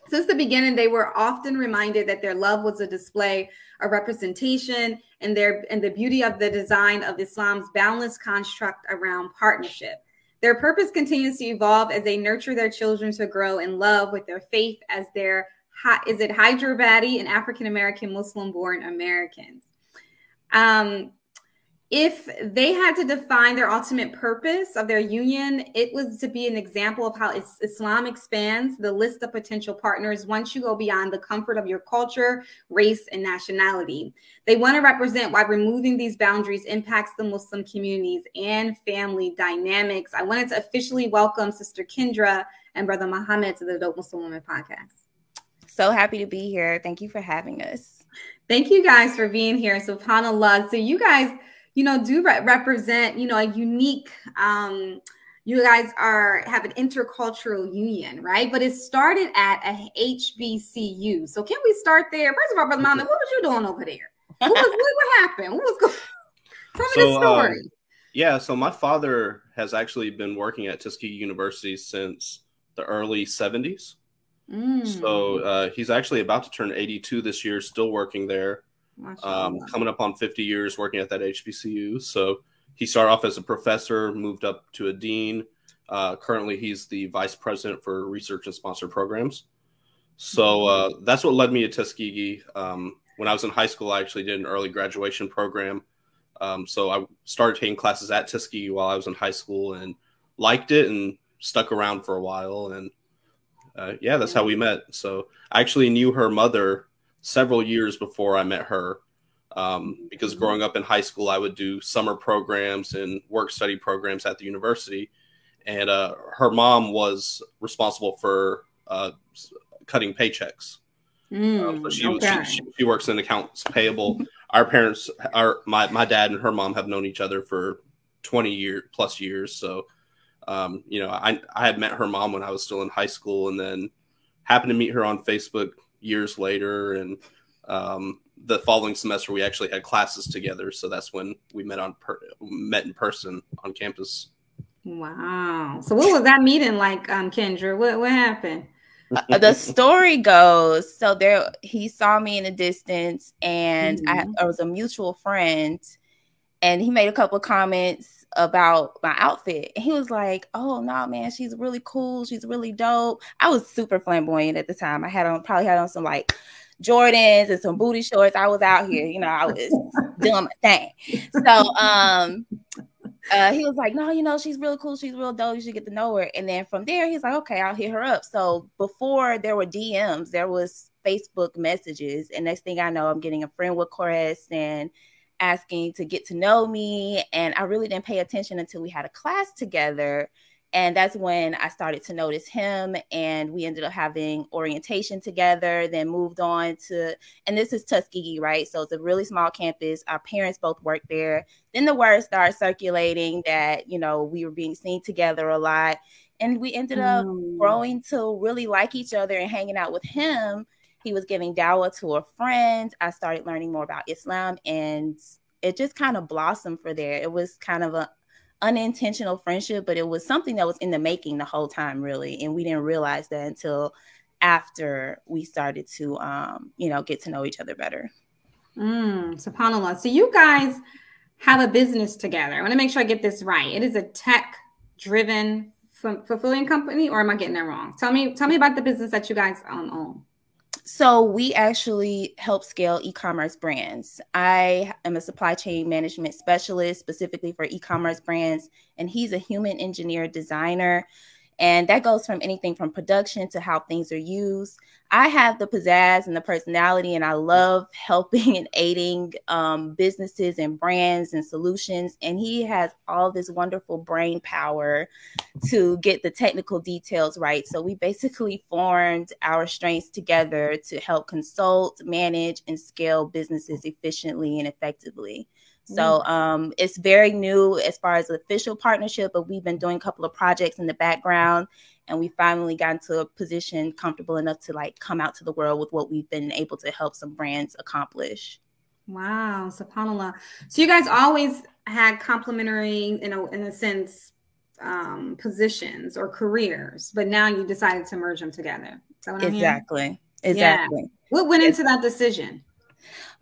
Since the beginning, they were often reminded that their love was a display a representation and their and the beauty of the design of Islam's boundless construct around partnership. Their purpose continues to evolve as they nurture their children to grow in love with their faith as their is it Hyderabadi an African American Muslim born Americans. Um, if they had to define their ultimate purpose of their union, it was to be an example of how Islam expands the list of potential partners once you go beyond the comfort of your culture, race, and nationality. They want to represent why removing these boundaries impacts the Muslim communities and family dynamics. I wanted to officially welcome Sister Kendra and Brother Muhammad to the Dope Muslim Woman podcast. So happy to be here. Thank you for having us. Thank you guys for being here. SubhanAllah. So, you guys you know, do re- represent, you know, a unique, um, you guys are have an intercultural union, right? But it started at a HBCU. So can we start there? First of all, Brother Mama, what was you doing over there? What, was, what, what happened? What was going [laughs] Tell me the um, story. Um, yeah, so my father has actually been working at Tuskegee University since the early 70s. Mm. So uh, he's actually about to turn 82 this year, still working there um, coming up on 50 years working at that HBCU. So he started off as a professor, moved up to a dean. Uh, currently, he's the vice president for research and sponsored programs. So uh, that's what led me to Tuskegee. Um, when I was in high school, I actually did an early graduation program. Um, so I started taking classes at Tuskegee while I was in high school and liked it and stuck around for a while. And uh, yeah, that's how we met. So I actually knew her mother several years before I met her. Um, because mm-hmm. growing up in high school, I would do summer programs and work study programs at the university. And uh, her mom was responsible for uh, cutting paychecks. Mm, so she, okay. she, she, works in accounts payable. [laughs] Our parents, our my my dad and her mom have known each other for twenty year plus years. So, um, you know, I I had met her mom when I was still in high school, and then happened to meet her on Facebook years later, and um, the following semester we actually had classes together. So that's when we met on per- met in person on campus. Wow. So what was that meeting like, um, Kendra? What what happened? Uh, the story goes so there he saw me in the distance and mm-hmm. I, I was a mutual friend and he made a couple comments about my outfit. And he was like, "Oh no, man, she's really cool. She's really dope." I was super flamboyant at the time. I had on probably had on some like Jordans and some booty shorts. I was out here, you know, I was [laughs] doing my thing. So um uh, he was like, No, you know, she's really cool, she's real dope, you should get to know her. And then from there, he's like, Okay, I'll hit her up. So before there were DMs, there was Facebook messages. And next thing I know, I'm getting a friend request and asking to get to know me. And I really didn't pay attention until we had a class together. And that's when I started to notice him, and we ended up having orientation together, then moved on to, and this is Tuskegee, right? So it's a really small campus. Our parents both work there. Then the word started circulating that, you know, we were being seen together a lot. And we ended up mm. growing to really like each other and hanging out with him he was giving dawah to a friend. I started learning more about Islam and it just kind of blossomed for there. It was kind of a unintentional friendship, but it was something that was in the making the whole time, really. And we didn't realize that until after we started to, um, you know, get to know each other better. Mm, SubhanAllah. So you guys have a business together. I want to make sure I get this right. It is a tech driven fulfilling company, or am I getting that wrong? Tell me, tell me about the business that you guys um, own. So we actually help scale e-commerce brands. I am a supply chain management specialist specifically for e-commerce brands, and he's a human engineer designer. And that goes from anything from production to how things are used. I have the pizzazz and the personality, and I love helping [laughs] and aiding um, businesses and brands and solutions. And he has all this wonderful brain power to get the technical details right. So we basically formed our strengths together to help consult, manage, and scale businesses efficiently and effectively. So mm. um, it's very new as far as official partnership, but we've been doing a couple of projects in the background, and we finally got into a position comfortable enough to like come out to the world with what we've been able to help some brands accomplish. Wow, subhanallah. So you guys always had complementary, you know, in a sense, um, positions or careers, but now you decided to merge them together. exactly. Exactly. Yeah. What went into that decision?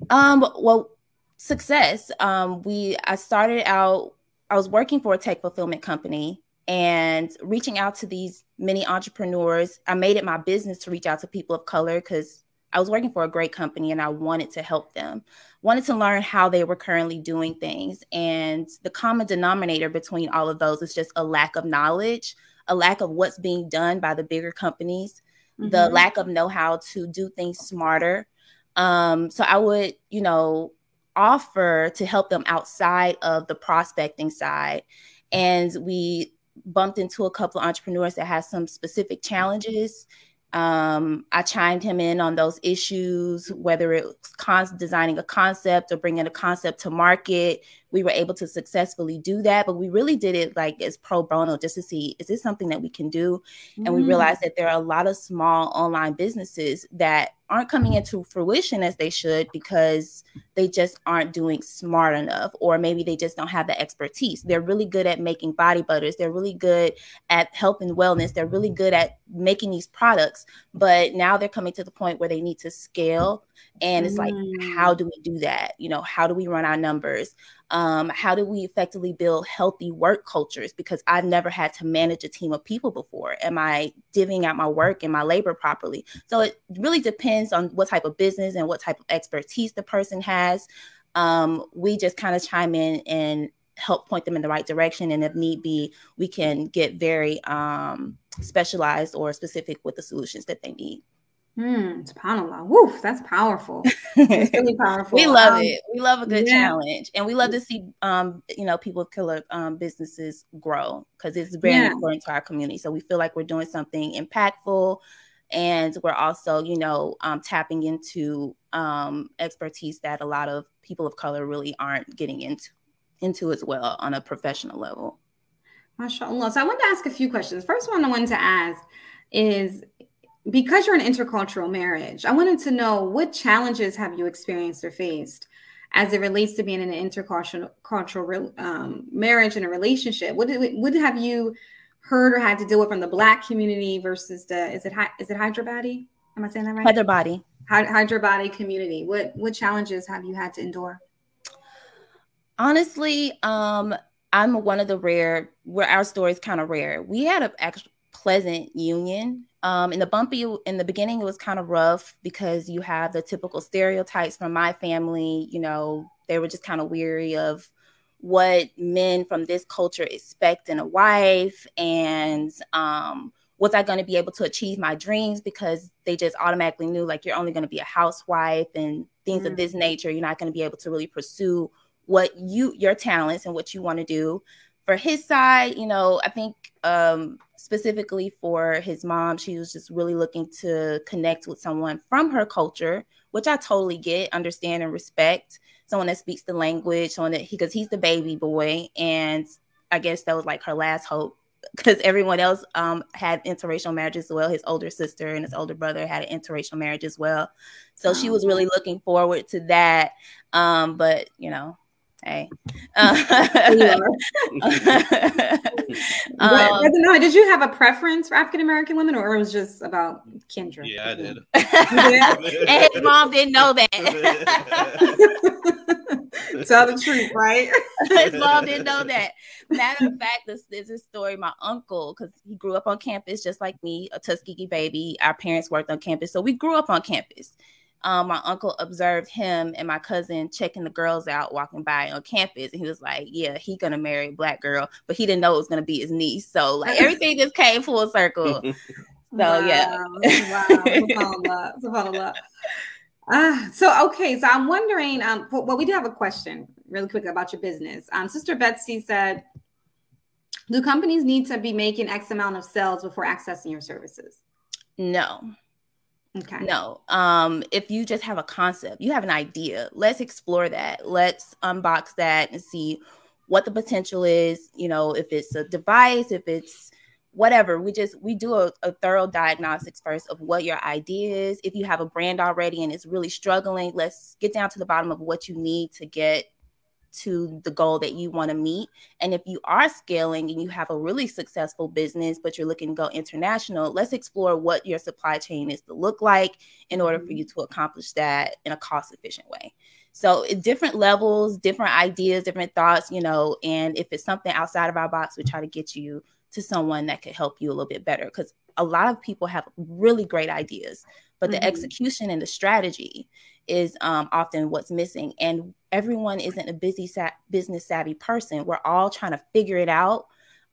Um, well, success. Um, we I started out. I was working for a tech fulfillment company and reaching out to these many entrepreneurs. I made it my business to reach out to people of color because I was working for a great company and I wanted to help them. Wanted to learn how they were currently doing things. And the common denominator between all of those is just a lack of knowledge, a lack of what's being done by the bigger companies, mm-hmm. the lack of know-how to do things smarter. Um, so I would, you know, offer to help them outside of the prospecting side. And we bumped into a couple of entrepreneurs that had some specific challenges um, I chimed him in on those issues, whether it was con- designing a concept or bringing a concept to market. We were able to successfully do that, but we really did it like as pro bono just to see is this something that we can do? And mm. we realized that there are a lot of small online businesses that aren't coming into fruition as they should because they just aren't doing smart enough or maybe they just don't have the expertise. They're really good at making body butters. They're really good at health and wellness. They're really good at making these products but now they're coming to the point where they need to scale and it's like how mm. do we do that? You know how do we run our numbers um, how do we effectively build healthy work cultures? Because i've never had to manage a team of people before. Am i divvying out my work and my labor properly? So it really depends on what type of business and what type of expertise the person has. Um, we just kind of chime in and help point them in the right direction. And if need be we can get very um, specialized or specific with the solutions that they need Hmm, subhanAllah. Woof, that's powerful. It's really [laughs] powerful. we love um, it. We love a good yeah. challenge. And we love to see um, you know, people of color um businesses grow because it's very yeah. important to our community. So we feel like we're doing something impactful and we're also, you know, um, tapping into um expertise that a lot of people of color really aren't getting into into as well on a professional level. MashaAllah. So I wanted to ask a few questions. First one I wanted to ask is because you're an intercultural marriage, I wanted to know what challenges have you experienced or faced as it relates to being in an intercultural cultural, um, marriage and a relationship. What, did, what have you heard or had to deal with from the Black community versus the is it is it Hyderabadi? Am I saying that right? Hyderabadi. Hyderabadi community. What what challenges have you had to endure? Honestly, um, I'm one of the rare where our story is kind of rare. We had a actual pleasant union um, in the bumpy in the beginning, it was kind of rough because you have the typical stereotypes from my family. You know, they were just kind of weary of what men from this culture expect in a wife, and um, was I going to be able to achieve my dreams because they just automatically knew like you're only going to be a housewife and things mm-hmm. of this nature. You're not going to be able to really pursue what you your talents and what you want to do. For his side, you know, I think um, specifically for his mom, she was just really looking to connect with someone from her culture, which I totally get, understand, and respect. Someone that speaks the language, someone that he, because he's the baby boy, and I guess that was like her last hope because everyone else um, had interracial marriages as well. His older sister and his older brother had an interracial marriage as well. So she was really looking forward to that. Um, but you know, Hey. Uh, [laughs] um, no, did you have a preference for African American women, or it was just about Kendra? Yeah, I did. and his [laughs] mom didn't know that. [laughs] Tell the truth, right? his mom didn't know that. Matter of fact, this is a story. My uncle, because he grew up on campus just like me, a Tuskegee baby. Our parents worked on campus, so we grew up on campus. Um, my uncle observed him and my cousin checking the girls out walking by on campus, and he was like, "Yeah, he gonna marry a black girl," but he didn't know it was gonna be his niece. So like everything just came full circle. [laughs] so wow. yeah, wow, SubhanAllah. Uh, so okay, so I'm wondering. Um, well, we do have a question really quick about your business. Um, Sister Betsy said, "Do companies need to be making X amount of sales before accessing your services?" No. Okay. No. Um, if you just have a concept, you have an idea, let's explore that. Let's unbox that and see what the potential is. You know, if it's a device, if it's whatever. We just we do a, a thorough diagnostics first of what your idea is. If you have a brand already and it's really struggling, let's get down to the bottom of what you need to get to the goal that you want to meet. And if you are scaling and you have a really successful business, but you're looking to go international, let's explore what your supply chain is to look like in order for you mm-hmm. to accomplish that in a cost efficient way. So, different levels, different ideas, different thoughts, you know, and if it's something outside of our box, we try to get you to someone that could help you a little bit better because a lot of people have really great ideas, but mm-hmm. the execution and the strategy is um, often what's missing. And everyone isn't a busy sa- business savvy person. We're all trying to figure it out.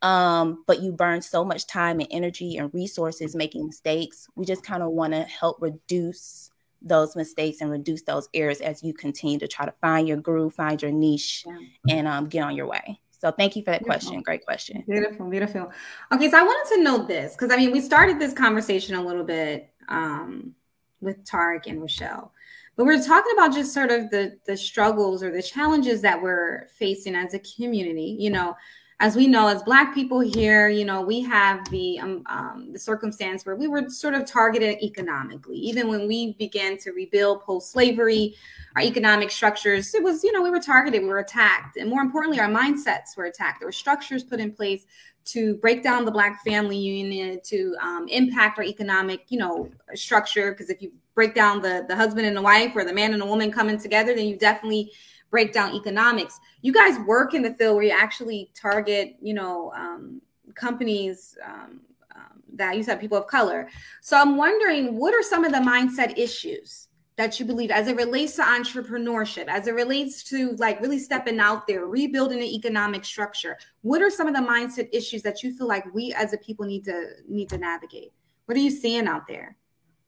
Um, but you burn so much time and energy and resources making mistakes. We just kind of want to help reduce those mistakes and reduce those errors as you continue to try to find your groove, find your niche, yeah. and um, get on your way. So thank you for that beautiful. question. Great question. Beautiful, beautiful. Okay, so I wanted to know this because I mean we started this conversation a little bit um, with Tarek and Rochelle. But we're talking about just sort of the the struggles or the challenges that we're facing as a community. You know, as we know, as Black people here, you know, we have the um, um, the circumstance where we were sort of targeted economically. Even when we began to rebuild post slavery, our economic structures, it was, you know, we were targeted, we were attacked, and more importantly, our mindsets were attacked. There were structures put in place to break down the black family unit to um, impact our economic you know structure because if you break down the the husband and the wife or the man and the woman coming together then you definitely break down economics you guys work in the field where you actually target you know um, companies um, um that you said people of color so i'm wondering what are some of the mindset issues that you believe as it relates to entrepreneurship, as it relates to like really stepping out there, rebuilding the economic structure? What are some of the mindset issues that you feel like we as a people need to need to navigate? What are you seeing out there?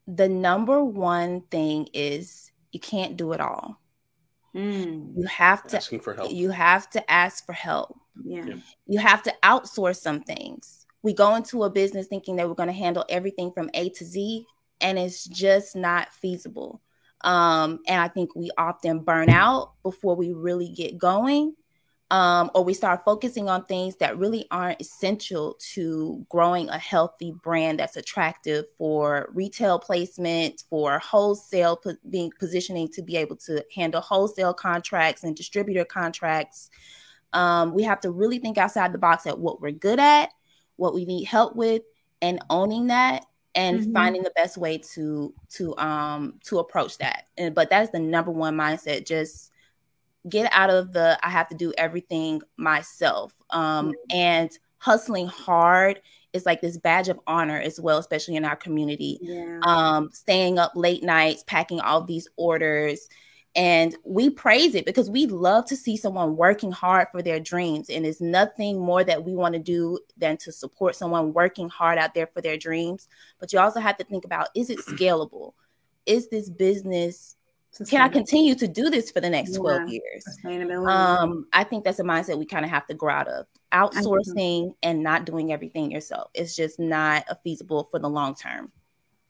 The number one thing is you can't do it all. Mm. You have to asking for help. You have to ask for help. Yeah. You have to outsource some things. We go into a business thinking that we're going to handle everything from A to Z, and it's just not feasible. Um, and I think we often burn out before we really get going. Um, or we start focusing on things that really aren't essential to growing a healthy brand that's attractive for retail placement, for wholesale po- being positioning to be able to handle wholesale contracts and distributor contracts. Um, we have to really think outside the box at what we're good at, what we need help with, and owning that and mm-hmm. finding the best way to to um to approach that and but that's the number one mindset just get out of the i have to do everything myself um and hustling hard is like this badge of honor as well especially in our community yeah. um staying up late nights packing all these orders and we praise it because we love to see someone working hard for their dreams. And it's nothing more that we want to do than to support someone working hard out there for their dreams. But you also have to think about is it scalable? Is this business can I continue to do this for the next 12 years? Um, I think that's a mindset we kind of have to grow out of outsourcing and not doing everything yourself. It's just not a feasible for the long term.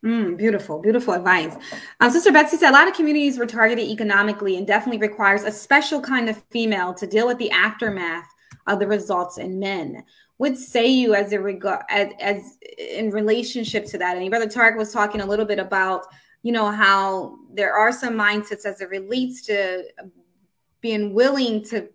Mm, beautiful, beautiful advice. Um, Sister Betsy said a lot of communities were targeted economically and definitely requires a special kind of female to deal with the aftermath of the results in men. Would say you as a regard as, as in relationship to that? And Brother Tarek was talking a little bit about, you know, how there are some mindsets as it relates to being willing to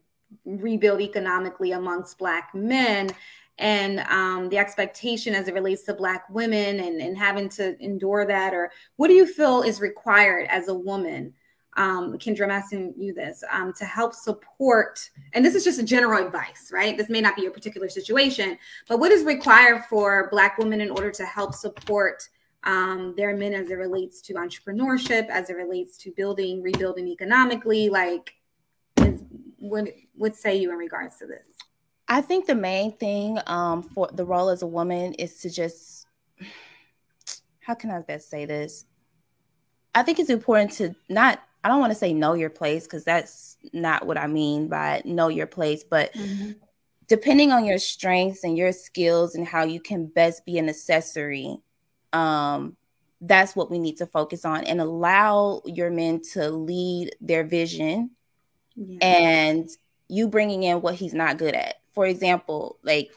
rebuild economically amongst black men and um, the expectation as it relates to black women and, and having to endure that or what do you feel is required as a woman? Um, kendra i'm asking you this um, to help support and this is just a general advice right? This may not be your particular situation but what is required for black women in order to help support um, there are men as it relates to entrepreneurship, as it relates to building, rebuilding economically. Like, is, what what say you in regards to this? I think the main thing um, for the role as a woman is to just how can I best say this? I think it's important to not I don't want to say know your place because that's not what I mean by know your place, but mm-hmm. depending on your strengths and your skills and how you can best be an accessory, um, that's what we need to focus on and allow your men to lead their vision yeah. and you bringing in what he's not good at. For example, like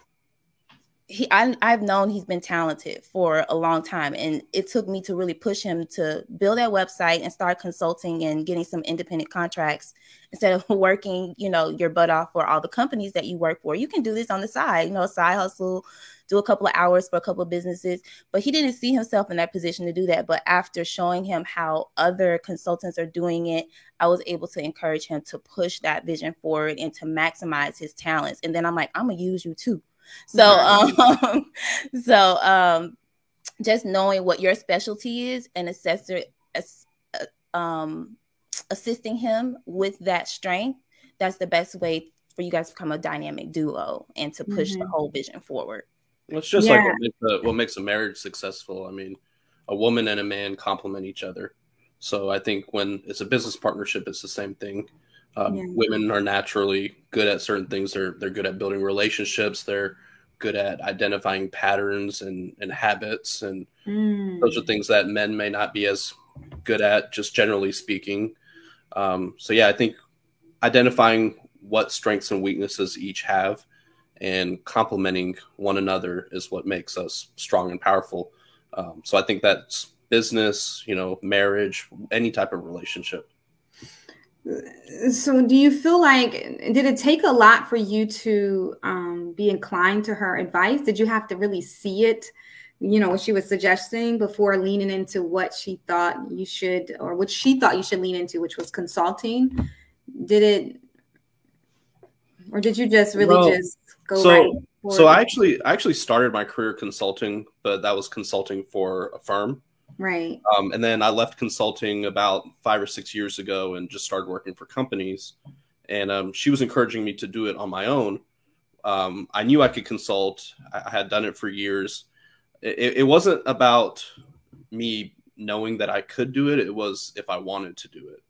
he I, have known he's been talented for a long time and it took me to really push him to build that website and start consulting and getting some independent contracts instead of [laughs] working you know your butt off for all the companies that you work for you can do this on the side you know side hustle do a couple of hours for a couple of businesses but he didn't see himself in that position to do that. But after showing him how other consultants are doing it i was able to encourage him to push that vision forward and to maximize his talents. And then i'm like i'm gonna use you too. So um [laughs] so um just knowing what your specialty is and assessor uh, um assisting him with that strength that's the best way for you guys to become a dynamic duo and to push mm-hmm. the whole vision forward it's just yeah. like what makes, a, what makes a marriage successful i mean a woman and a man complement each other so i think when it's a business partnership it's the same thing um, yeah. Women are naturally good at certain things. They're they're good at building relationships. They're good at identifying patterns and, and habits, and mm. those are things that men may not be as good at, just generally speaking. Um, so yeah, I think identifying what strengths and weaknesses each have and complementing one another is what makes us strong and powerful. Um, so I think that's business, you know, marriage, any type of relationship. So, do you feel like did it take a lot for you to um, be inclined to her advice? Did you have to really see it, you know, what she was suggesting before leaning into what she thought you should, or what she thought you should lean into, which was consulting? Did it, or did you just really well, just go so, right? So, I actually, I actually started my career consulting, but that was consulting for a firm. Right. Um, and then I left consulting about five or six years ago and just started working for companies. And um, she was encouraging me to do it on my own. Um, I knew I could consult. I, I had done it for years. It, it, wasn't about me knowing that I could do it. It was if I wanted to do it.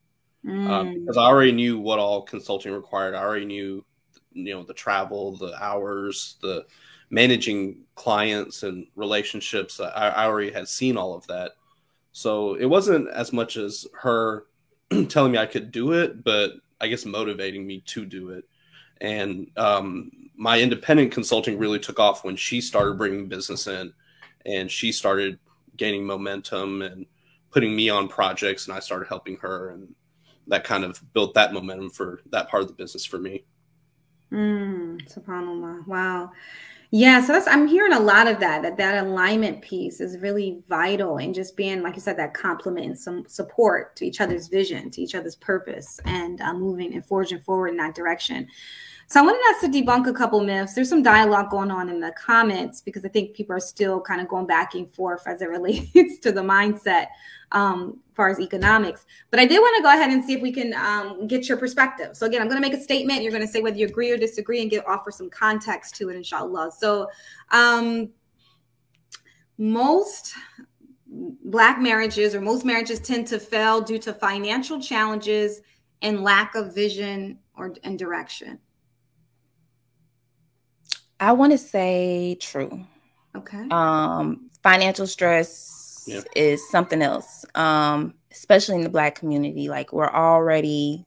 Um, mm. because I already knew what all consulting required. I already knew, you know, the travel, the hours, the managing clients and relationships. I, I already had seen all of that. So it wasn't as much as her [clears throat] telling me I could do it, but I guess motivating me to do it. And um, my independent consulting really took off when she started bringing business in and she started gaining momentum and putting me on projects and I started helping her and that kind of built that momentum for that part of the business for me. Mm, subhanallah. Wow. Yeah, so that's I'm hearing a lot of that. That that alignment piece is really vital, and just being, like you said, that complement and some support to each other's vision, to each other's purpose, and uh, moving and forging forward in that direction. So I wanted us to debunk a couple myths. There's some dialogue going on in the comments because I think people are still kind of going back and forth as it [laughs] relates to the mindset um, as far as economics. But I did want to go ahead and see if we can um, get your perspective. So again, I'm going to make a statement. You're going to say whether you agree or disagree and get offer some context to it, inshallah. So um, most black marriages or most marriages tend to fail due to financial challenges and lack of vision or and direction. I want to say true. Okay. Um, financial stress yeah. is something else. Um, especially in the black community. Like we're already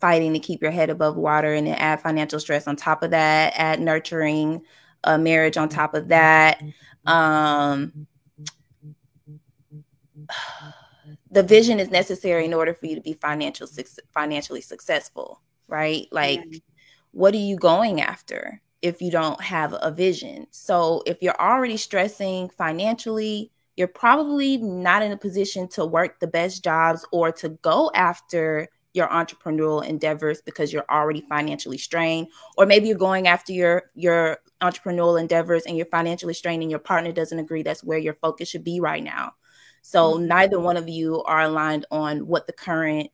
fighting to keep your head above water and then add financial stress on top of that, add nurturing a marriage on top of that. Um, the vision is necessary in order for you to be financial financially successful, right? Like, what are you going after? If you don't have a vision. So if you're already stressing financially, you're probably not in a position to work the best jobs or to go after your entrepreneurial endeavors because you're already financially strained or maybe you're going after your your entrepreneurial endeavors and you're financially strained and your partner doesn't agree that's where your focus should be right now. So mm-hmm. neither one of you are aligned on what the current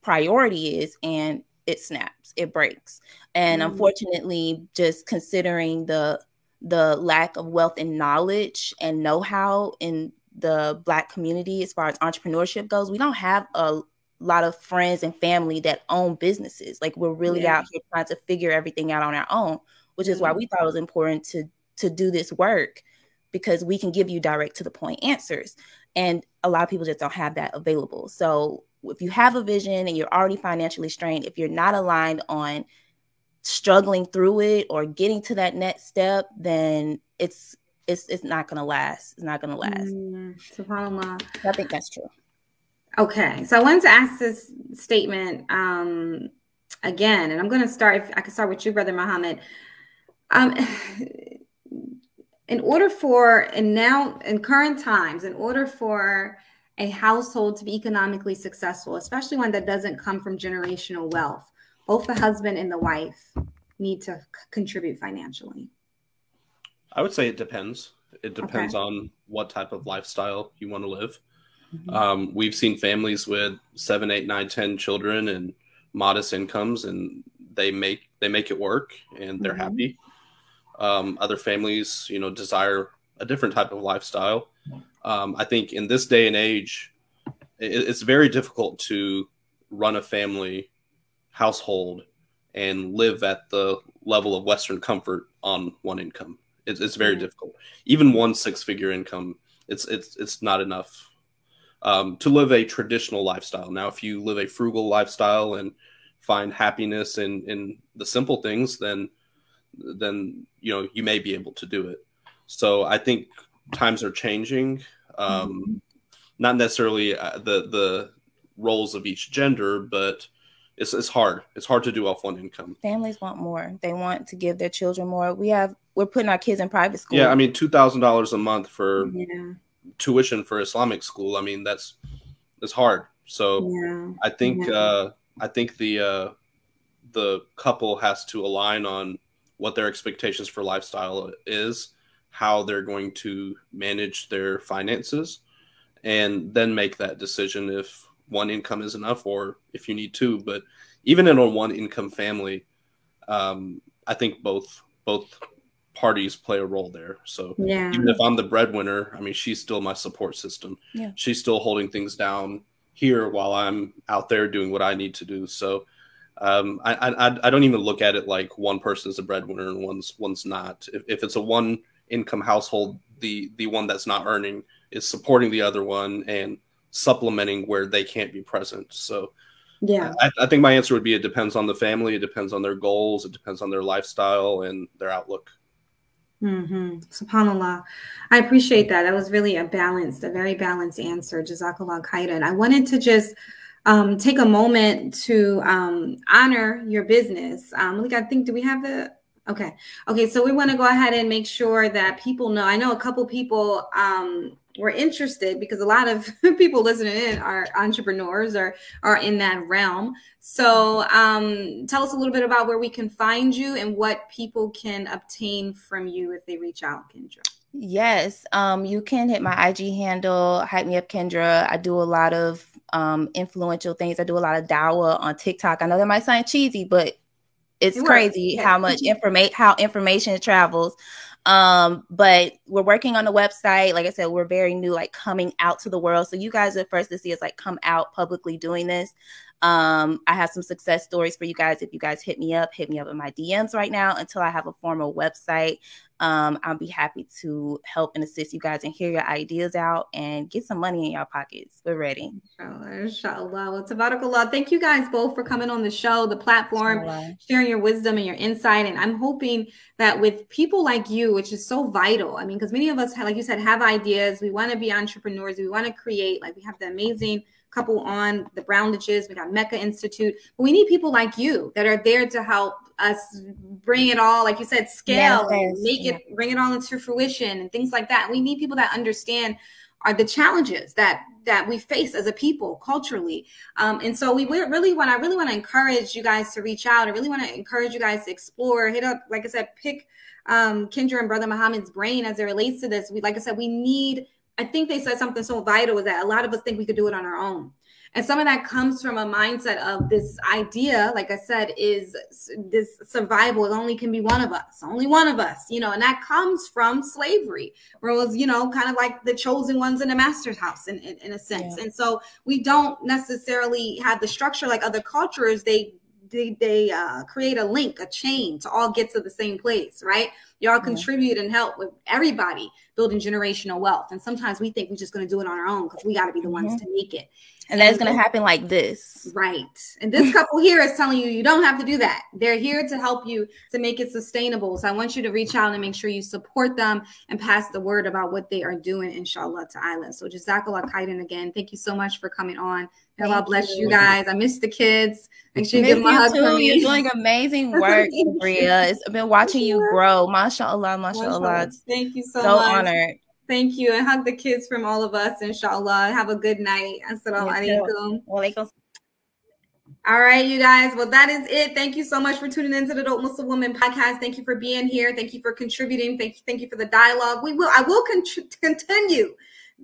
priority is and it snaps, it breaks. And mm-hmm. unfortunately, just considering the the lack of wealth and knowledge and know-how in the black community as far as entrepreneurship goes, we don't have a lot of friends and family that own businesses. Like we're really yeah. out here trying to figure everything out on our own, which is why we thought it was important to to do this work because we can give you direct to the point answers. And a lot of people just don't have that available. So if you have a vision and you're already financially strained, if you're not aligned on struggling through it or getting to that next step, then it's it's it's not gonna last. It's not gonna last. Mm, SubhanAllah. I think that's true. Okay, so I wanted to ask this statement um, again, and I'm going to start. If I could start with you, brother Muhammad. Um, [sighs] in order for, and now in current times, in order for a household to be economically successful, especially one that doesn't come from generational wealth, both the husband and the wife need to c- contribute financially. I would say it depends. It depends okay. on what type of lifestyle you want to live. Mm-hmm. Um, we've seen families with seven, eight, nine, ten children and modest incomes, and they make they make it work, and they're mm-hmm. happy. Um, other families, you know, desire a different type of lifestyle. Um, I think in this day and age, it, it's very difficult to run a family household and live at the level of Western comfort on one income. It's, it's very mm-hmm. difficult. Even one six figure income, it's it's it's not enough um, to live a traditional lifestyle. Now, if you live a frugal lifestyle and find happiness in in the simple things, then then you know you may be able to do it. So I think times are changing. Um, mm-hmm. Not necessarily uh, the the roles of each gender, but it's it's hard. It's hard to do off one income. Families want more. They want to give their children more. We have we're putting our kids in private school. Yeah, I mean two thousand dollars a month for yeah tuition for Islamic school. I mean, that's it's hard. So yeah. I think yeah. uh, I think the uh, the couple has to align on what their expectations for lifestyle is, how they're going to manage their finances, and then make that decision if one income is enough or if you need two. But even in a one income family, um, I think both both parties play a role there. So yeah. even if I'm the breadwinner, I mean, she's still my support system. Yeah. She's still holding things down here while I'm out there doing what I need to do. So um, I, I, I don't even look at it like one person is a breadwinner and one's one's not. If, if it's a one income household, the the one that's not earning is supporting the other one and supplementing where they can't be present. So yeah, I, I think my answer would be it depends on the family, it depends on their goals, it depends on their lifestyle and their outlook. Mm-hmm. SubhanAllah. I appreciate that. That was really a balanced, a very balanced answer. Jazakallah khairan. I wanted to just um, take a moment to um, honor your business. Um, I think, do we have the, okay. Okay. So we want to go ahead and make sure that people know. I know a couple people um, were interested because a lot of [laughs] people listening in are entrepreneurs or are in that realm. So um, tell us a little bit about where we can find you and what people can obtain from you if they reach out, Kendra. Yes, um, you can hit my IG handle, hype me up, Kendra. I do a lot of um, influential things. I do a lot of dawa on TikTok. I know that might sound cheesy, but it's it crazy how much [laughs] information how information travels. Um, but we're working on the website. Like I said, we're very new, like coming out to the world. So you guys are first to see us like come out publicly doing this. Um, I have some success stories for you guys. If you guys hit me up, hit me up in my DMs right now until I have a formal website. Um, I'll be happy to help and assist you guys and hear your ideas out and get some money in your pockets. We're ready. Inshallah. Inshallah. Well, tabarakallah. Thank you guys both for coming on the show, the platform, inshallah. sharing your wisdom and your insight. And I'm hoping that with people like you, which is so vital, I mean, because many of us, like you said, have ideas. We want to be entrepreneurs. We want to create, like we have the amazing couple on the Browndages. We got Mecca Institute. But we need people like you that are there to help us bring it all, like you said, scale yes, and make it, bring it all into fruition and things like that. We need people that understand are the challenges that that we face as a people culturally. Um, and so we really want, I really want to encourage you guys to reach out. I really want to encourage you guys to explore, hit up, like I said, pick um, Kendra and Brother Muhammad's brain as it relates to this. We, like I said, we need, I think they said something so vital is that a lot of us think we could do it on our own. And some of that comes from a mindset of this idea, like I said, is this survival it only can be one of us, only one of us, you know, and that comes from slavery, where it was, you know, kind of like the chosen ones in the master's house in, in, in a sense. Yeah. And so we don't necessarily have the structure like other cultures. They they, they uh, create a link, a chain to all get to the same place, right? Y'all yeah. contribute and help with everybody building generational wealth. And sometimes we think we're just going to do it on our own because we got to be the mm-hmm. ones to make it. And that's going to happen like this. Right. And this couple here is telling you you don't have to do that. They're here to help you to make it sustainable. So I want you to reach out and make sure you support them and pass the word about what they are doing, inshallah ta'ala. So Jazakallah khairan again. Thank you so much for coming on. Allah bless you. you guys. I miss the kids. Make sure you give them a hug. You're doing amazing [laughs] work, Bria. I've been watching you grow. MashaAllah, MashaAllah. Thank you so, so much. So honored. Thank you. And hug the kids from all of us, inshallah. Have a good night. Assalamu alaikum. Walaikum. All right, you guys. Well, that is it. Thank you so much for tuning into the Dope Muslim Woman podcast. Thank you for being here. Thank you for contributing. Thank you. Thank you for the dialogue. We will. I will con- continue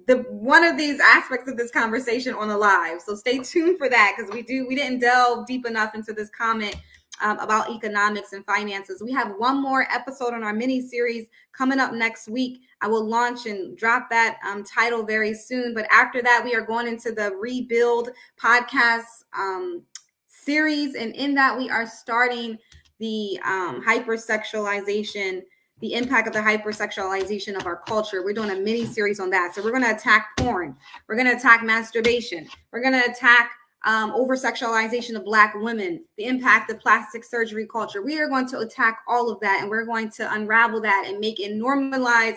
the one of these aspects of this conversation on the live. So stay tuned for that because we do. We didn't delve deep enough into this comment um, about economics and finances. We have one more episode on our mini series coming up next week. I will launch and drop that um, title very soon. But after that, we are going into the Rebuild podcast um, series. And in that, we are starting the um, hypersexualization, the impact of the hypersexualization of our culture. We're doing a mini series on that. So we're going to attack porn, we're going to attack masturbation, we're going to attack um, over sexualization of Black women, the impact of plastic surgery culture. We are going to attack all of that and we're going to unravel that and make it normalize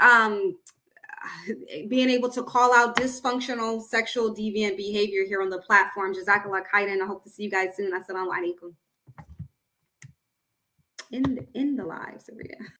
um, being able to call out dysfunctional sexual deviant behavior here on the platform. Jazakallah khairan. I hope to see you guys soon. Assalamu alaikum. In the, in the live, Sabria.